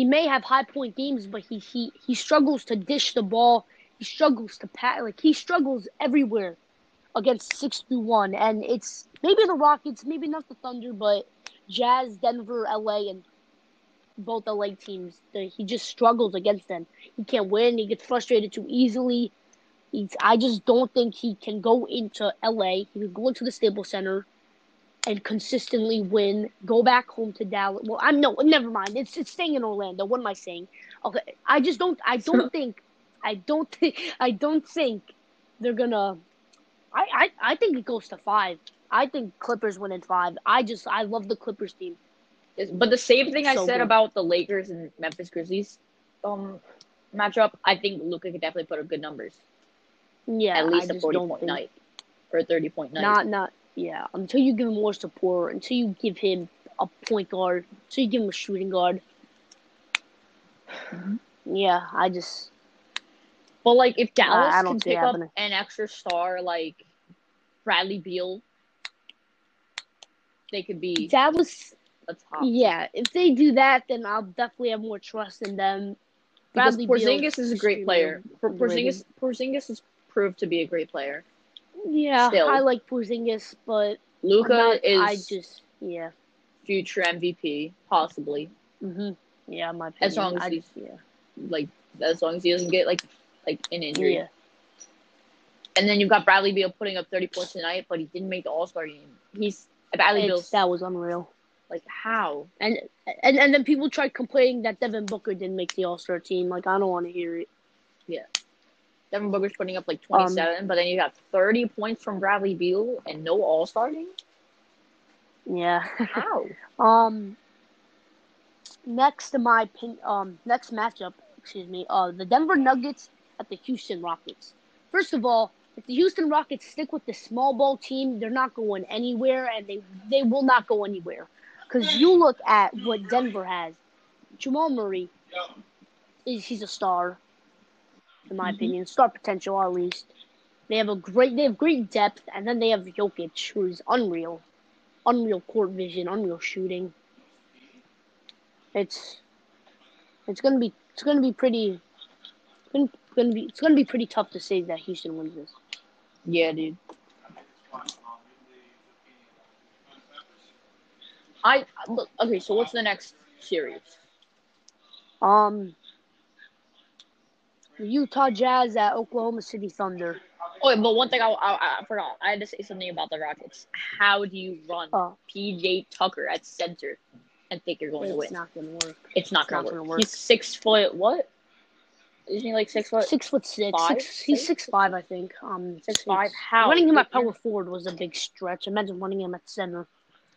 [SPEAKER 2] He may have high point games, but he he he struggles to dish the ball. He struggles to pat like he struggles everywhere against six through one, and it's maybe the Rockets, maybe not the Thunder, but Jazz, Denver, LA, and both LA teams. He just struggles against them. He can't win. He gets frustrated too easily. He's, I just don't think he can go into LA. He can go into the Staples Center and consistently win. Go back home to Dallas. Well, I'm no, never mind. It's it's staying in Orlando. What am I saying? Okay, I just don't. I don't think. I don't think. I don't think they're gonna. I, I I think it goes to five. I think Clippers win in five. I just I love the Clippers team.
[SPEAKER 1] But the same thing I said
[SPEAKER 2] good.
[SPEAKER 1] about the Lakers and Memphis Grizzlies um matchup, I think Luka could definitely put up good numbers.
[SPEAKER 2] Yeah,
[SPEAKER 1] At least
[SPEAKER 2] I
[SPEAKER 1] a forty point
[SPEAKER 2] think-
[SPEAKER 1] night. Or a thirty point night.
[SPEAKER 2] Not not yeah. Until you give him more support, until you give him a point guard, until you give him a shooting guard.
[SPEAKER 1] Mhm.
[SPEAKER 2] Yeah, I just
[SPEAKER 1] But like if Dallas can pick up
[SPEAKER 2] happening.
[SPEAKER 1] an extra star like Bradley Beal, they could be
[SPEAKER 2] Dallas. Yeah, if they do that, then I'll definitely have more trust in them.
[SPEAKER 1] Because
[SPEAKER 2] Bradley
[SPEAKER 1] Porzingis
[SPEAKER 2] Beal's
[SPEAKER 1] is a great player. Por- Porzingis Porzingis has proved to be a great player.
[SPEAKER 2] Yeah,
[SPEAKER 1] Still.
[SPEAKER 2] I like Porzingis, but
[SPEAKER 1] Luka
[SPEAKER 2] not-
[SPEAKER 1] is
[SPEAKER 2] I just yeah.
[SPEAKER 1] future MVP, possibly.
[SPEAKER 2] hmm Yeah, my opinion.
[SPEAKER 1] As long as
[SPEAKER 2] I
[SPEAKER 1] he's-
[SPEAKER 2] yeah.
[SPEAKER 1] Like as long as he doesn't get like like an injury.
[SPEAKER 2] Yeah.
[SPEAKER 1] And then you've got Bradley Beal putting up 30 points tonight, but he didn't make the All Star game. He's Bradley
[SPEAKER 2] It's,
[SPEAKER 1] Beal's
[SPEAKER 2] that was unreal.
[SPEAKER 1] like how?
[SPEAKER 2] And and and then people tried complaining that Devin Booker didn't make the All Star team. Like I don't want to hear it.
[SPEAKER 1] Devin Booker's putting up like
[SPEAKER 2] Um,
[SPEAKER 1] 27, but then you got 30 points from Bradley Beal and no All Star game.
[SPEAKER 2] Yeah.
[SPEAKER 1] How?
[SPEAKER 2] um. Next, my opinion, um, next matchup, excuse me, uh, the Denver Nuggets at the Houston Rockets. First of all, if the Houston Rockets stick with the small ball team, they're not going anywhere, and they they will not go anywhere. Because you look at what Denver has, Jamal Murray is he's a star, in my
[SPEAKER 1] Mhm.
[SPEAKER 2] opinion, star potential at least. They have a great they have great depth, and then they have Jokic, who's unreal, unreal court vision, unreal shooting. It's it's gonna be it's gonna be pretty it's gonna, gonna be it's gonna be pretty tough to say that Houston wins this.
[SPEAKER 1] Yeah, dude. I look okay. So what's the next series?
[SPEAKER 2] Um, the Utah Jazz at Oklahoma City Thunder.
[SPEAKER 1] Oh, but one thing I, I, I forgot. I had to say something about the Rockets. How do you run
[SPEAKER 2] Oh,
[SPEAKER 1] PJ Tucker at center and think you're going to win?
[SPEAKER 2] it's not gonna work.
[SPEAKER 1] it's not gonna, work.
[SPEAKER 2] work.
[SPEAKER 1] He's six foot. What? Isn't he like six foot?
[SPEAKER 2] Six foot six.
[SPEAKER 1] Five,
[SPEAKER 2] Six, he's
[SPEAKER 1] six?
[SPEAKER 2] five, I think. Um,
[SPEAKER 1] Six five. How?
[SPEAKER 2] Running him at power forward was a big stretch. Imagine running him at center.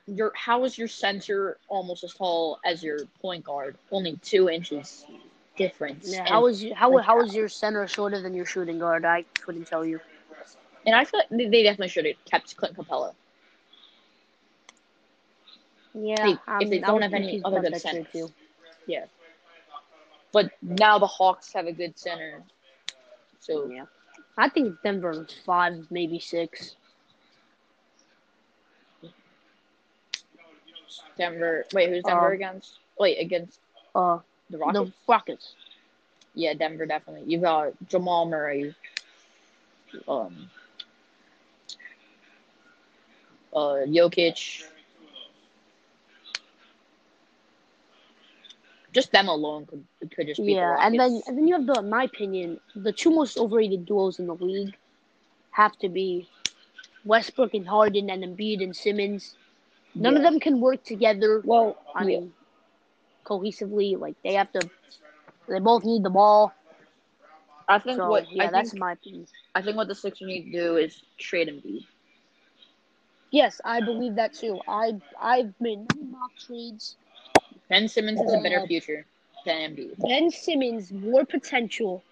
[SPEAKER 1] Your how is your center almost as tall as your point guard? Only two inches difference.
[SPEAKER 2] Yeah, how is you, how
[SPEAKER 1] like,
[SPEAKER 2] how is your center shorter than your shooting guard? I couldn't tell you.
[SPEAKER 1] and I feel they- definitely should have kept Clint Capela.
[SPEAKER 2] Yeah,
[SPEAKER 1] They- if
[SPEAKER 2] um,
[SPEAKER 1] they don't have any other good centers.
[SPEAKER 2] too.
[SPEAKER 1] But now the Hawks have a good center. So
[SPEAKER 2] Yeah, I think Denver five, maybe six.
[SPEAKER 1] Denver. Wait, who's Denver
[SPEAKER 2] Um,
[SPEAKER 1] against? Wait, against
[SPEAKER 2] Uh,
[SPEAKER 1] the Rockets.
[SPEAKER 2] the Rockets.
[SPEAKER 1] Yeah, Denver definitely. You've got Jamal Murray. Um. Uh, Jokic. Just them alone could could just beat
[SPEAKER 2] Yeah,
[SPEAKER 1] the
[SPEAKER 2] and then and then you have the, in my opinion, the two most overrated duos in the league have to be Westbrook and Harden and Embiid and Simmons. None of them can work together.
[SPEAKER 1] Well,
[SPEAKER 2] I
[SPEAKER 1] yeah.
[SPEAKER 2] mean, cohesively. Like they have to. They both need the ball.
[SPEAKER 1] I think
[SPEAKER 2] So
[SPEAKER 1] what
[SPEAKER 2] yeah,
[SPEAKER 1] I
[SPEAKER 2] that's
[SPEAKER 1] think,
[SPEAKER 2] my opinion.
[SPEAKER 1] I think what the Sixers need to do is trade Embiid.
[SPEAKER 2] Yes, I believe that too. I I've made many mock trades.
[SPEAKER 1] Ben Simmons has a better
[SPEAKER 2] Uh,
[SPEAKER 1] future than Embiid.
[SPEAKER 2] Ben Simmons more potential,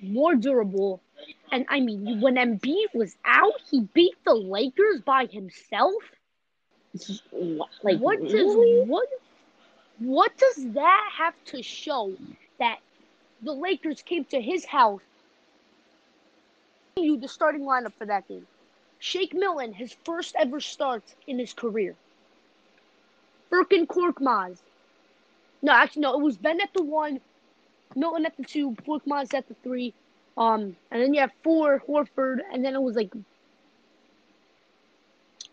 [SPEAKER 2] more durable, and I mean when Embiid was out, he beat the Lakers by himself.
[SPEAKER 1] Like
[SPEAKER 2] what
[SPEAKER 1] really?
[SPEAKER 2] does what what does that have to show that the Lakers came to his house? You the starting lineup for that game. Shake Milton, his first ever start in his career. Furkan Korkmaz. No, actually, no, it was Ben at the one, Milton at the two, Korkmaz at the three. Um, and then you have four, Horford, and then it was like,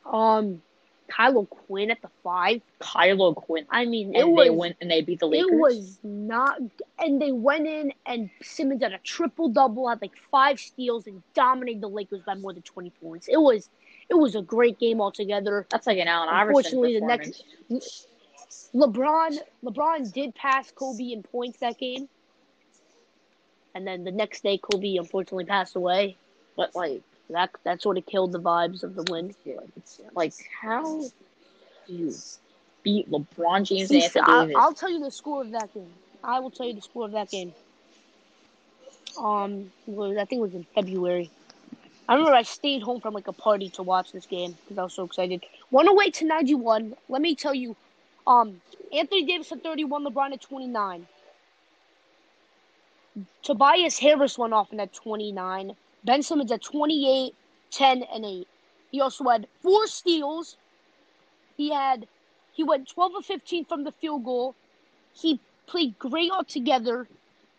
[SPEAKER 2] um, Kyle O'Quinn at the five.
[SPEAKER 1] Kyle O'Quinn.
[SPEAKER 2] I mean,
[SPEAKER 1] And
[SPEAKER 2] it
[SPEAKER 1] they went and they beat the Lakers.
[SPEAKER 2] it was not, and they went in and Simmons had a triple double, had like five steals, and dominated the Lakers by more than twenty points. It was, it was a great game altogether.
[SPEAKER 1] That's like an Allen Iverson
[SPEAKER 2] Unfortunately, the next- LeBron, LeBron did pass Kobe in points that game, and then the next day Kobe unfortunately passed away.
[SPEAKER 1] But like,
[SPEAKER 2] That that sort of killed the vibes of the win.
[SPEAKER 1] like, it's like how do you beat LeBron James and Anthony Davis?
[SPEAKER 2] I'll tell you the score of that game. I will tell you the score of that game. Um, was, I think it was in February. I remember I stayed home from like a party to watch this game because I was so excited. 108 to 91. Let me tell you, um, Anthony Davis at 31, LeBron at 29. Tobias Harris went off in at 29. Ben Simmons at 28, 10, and 8. He also had four steals. He had he went 12 of 15 from the field goal. He played great altogether,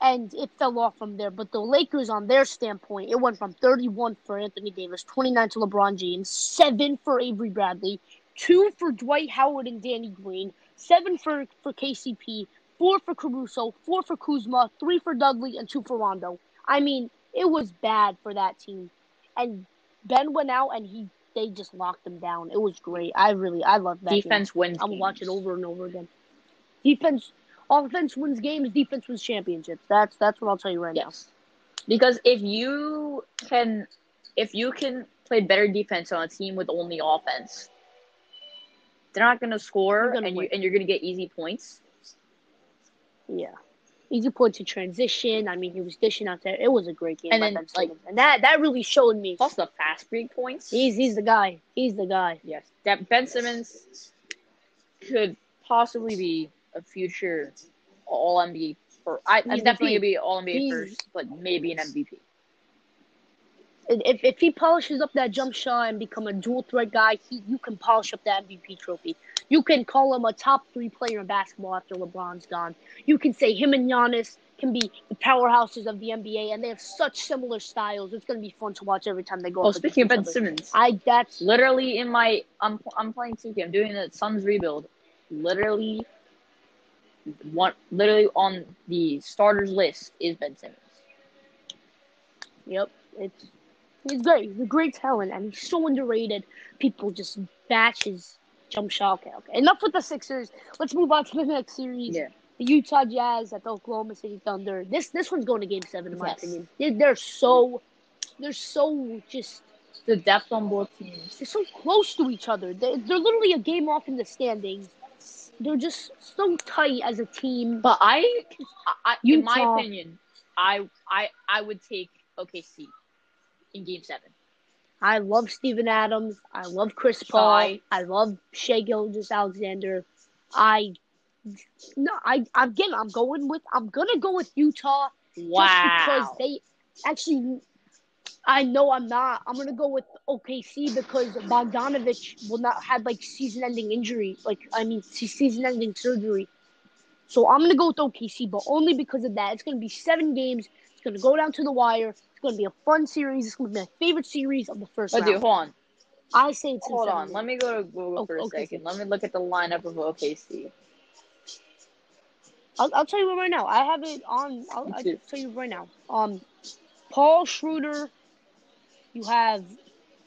[SPEAKER 2] and it fell off from there. But the Lakers, on their standpoint, it went from 31 for Anthony Davis, 29 to LeBron James, 7 for Avery Bradley, 2 for Dwight Howard and Danny Green, 7 for, for KCP, 4 for Caruso, 4 for Kuzma, 3 for Dudley, and 2 for Rondo. I mean, it was bad for that team. And Ben went out, and he they just locked him down. It was great. I really, I love that game.
[SPEAKER 1] Defense wins.
[SPEAKER 2] I'm gonna watch it over and over again. Defense, offense wins games. Defense wins championships. That's that's what I'll tell you right
[SPEAKER 1] Yes, because if you can, if you can play better defense on a team with only offense, they're not going to score,
[SPEAKER 2] You're gonna
[SPEAKER 1] and you and you're going to get easy points.
[SPEAKER 2] Yeah, easy points to transition. I mean, he was dishing out there. It was a great game
[SPEAKER 1] And then, like-
[SPEAKER 2] and that that really showed me.
[SPEAKER 1] Plus the fast break points.
[SPEAKER 2] He's he's the guy. He's the guy.
[SPEAKER 1] yes, that Ben Simmons could possibly be a future All NBA. For I,
[SPEAKER 2] MVP.
[SPEAKER 1] definitely gonna be All NBA
[SPEAKER 2] He's-
[SPEAKER 1] first, but maybe an MVP.
[SPEAKER 2] If if he polishes up that jump shot and become a dual threat guy, he, you can polish up that MVP trophy. You can call him a top three player in basketball after LeBron's gone. You can say him and Giannis can be the powerhouses of the NBA, and they have such similar styles. It's going to be fun to watch every time they go.
[SPEAKER 1] Oh, speaking of Ben
[SPEAKER 2] other.
[SPEAKER 1] Simmons,
[SPEAKER 2] I that's
[SPEAKER 1] literally in my I'm I'm playing 2K. I'm doing the Suns rebuild. Literally, one literally on the starters list is Ben Simmons.
[SPEAKER 2] Yep, it's he's great. He's a great talent, and he's so underrated. People just bash his jump shot. Okay, okay. Enough with the Sixers. Let's move on to the next series.
[SPEAKER 1] Yeah.
[SPEAKER 2] The Utah Jazz at the Oklahoma City Thunder. This this one's going to Game Seven, in my
[SPEAKER 1] Yes.
[SPEAKER 2] opinion. They're, they're so they're so just
[SPEAKER 1] The depth on both teams.
[SPEAKER 2] they're so close to each other. They're, they're literally a game off in the standings. They're just so tight as a team.
[SPEAKER 1] But I, I in my opinion, I I I would take OKC in Game Seven.
[SPEAKER 2] I love Steven Adams. I love Chris Paul.
[SPEAKER 1] Shai.
[SPEAKER 2] I love Shai Gilgeous-Alexander. I no, I again I'm going with I'm gonna go with Utah
[SPEAKER 1] Wow.
[SPEAKER 2] just because they actually I know I'm not. I'm gonna go with OKC because Bogdanovich will not had like season-ending injury, like I mean season-ending surgery. So I'm gonna go with OKC, but only because of that. It's gonna be seven games. It's gonna go down to the wire. It's gonna be a fun series. It's gonna be my favorite series of the first
[SPEAKER 1] but
[SPEAKER 2] round.
[SPEAKER 1] dude, hold on,
[SPEAKER 2] I say it's
[SPEAKER 1] hold on. Let me go to Google
[SPEAKER 2] Oh,
[SPEAKER 1] for a
[SPEAKER 2] okay.
[SPEAKER 1] second. Let me look at the lineup of OKC.
[SPEAKER 2] I'll, I'll tell you right now. I have it on. I'll, I'll tell you right now. Um, Paul Schroeder. You have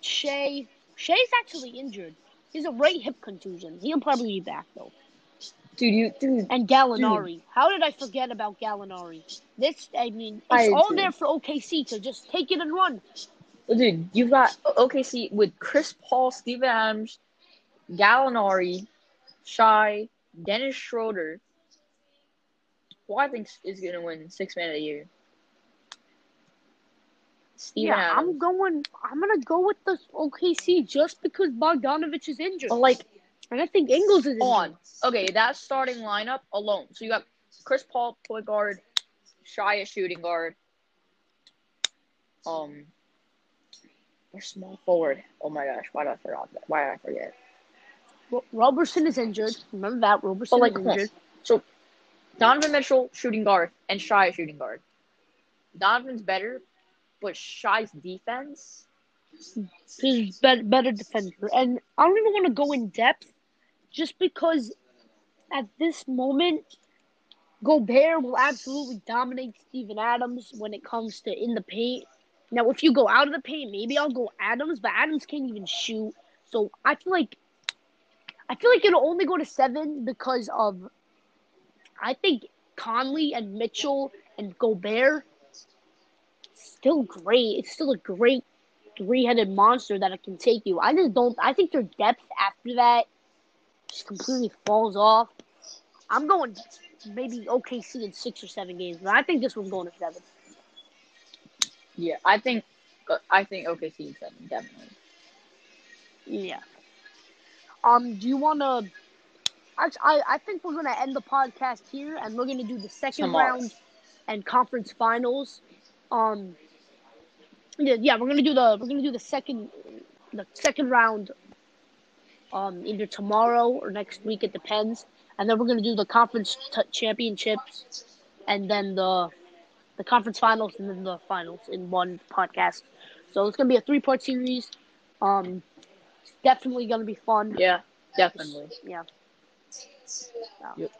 [SPEAKER 2] Shai. Shai's actually injured. He's a right hip contusion. He'll probably be back though.
[SPEAKER 1] Dude, you dude.
[SPEAKER 2] And Gallinari. How did I forget about Gallinari? This, I mean, it's
[SPEAKER 1] I
[SPEAKER 2] all there for OKC to just take it and run.
[SPEAKER 1] Dude, you've got OKC with Chris Paul, Steven Adams, Gallinari, Shai, Dennis Schroeder. Who I think is going to win Six Man of the Year. Steven
[SPEAKER 2] yeah, I'm going. I'm gonna go with the OKC just because Bogdanovich is injured,
[SPEAKER 1] But like,
[SPEAKER 2] and I think Ingles is
[SPEAKER 1] on. Okay, that starting lineup alone. So you got Chris Paul, point guard, Shai, a shooting guard. Um, Their small forward. Oh my gosh, why did I forget that? Why did I forget?
[SPEAKER 2] Ro- Roberson is injured. Remember that Roberson
[SPEAKER 1] But like,
[SPEAKER 2] is injured.
[SPEAKER 1] So Donovan Mitchell shooting guard and Shai shooting guard. Donovan's better, but Shai's defense.
[SPEAKER 2] He's better, better defender, and I don't even want to go in depth, just because at this moment, Gobert will absolutely dominate Steven Adams when it comes to in the paint. Now, if you go out of the paint, maybe I'll go Adams, but Adams can't even shoot. So I feel like I feel like it'll only go to seven because of I think Conley and Mitchell and Gobert still great. It's still a great three-headed monster that it can take you. I just don't. I think their depth after that just completely falls off. I'm going maybe OKC in six or seven games, but I think this one's going to seven.
[SPEAKER 1] Yeah, I think I think OKC is seven definitely.
[SPEAKER 2] Yeah. Um. Do you want to? I I think we're gonna end the podcast here, and we're gonna do the second
[SPEAKER 1] Tomorrow.
[SPEAKER 2] round and conference finals. Um. Yeah, yeah, we're gonna do the we're gonna do the second the second round. Um, either tomorrow or next week, it depends. And then we're gonna do the conference t- championships, and then the the conference finals, and then the finals in one podcast. So it's gonna be a three part series. Um, definitely gonna be fun.
[SPEAKER 1] Yeah, definitely.
[SPEAKER 2] Yeah.
[SPEAKER 1] Yep.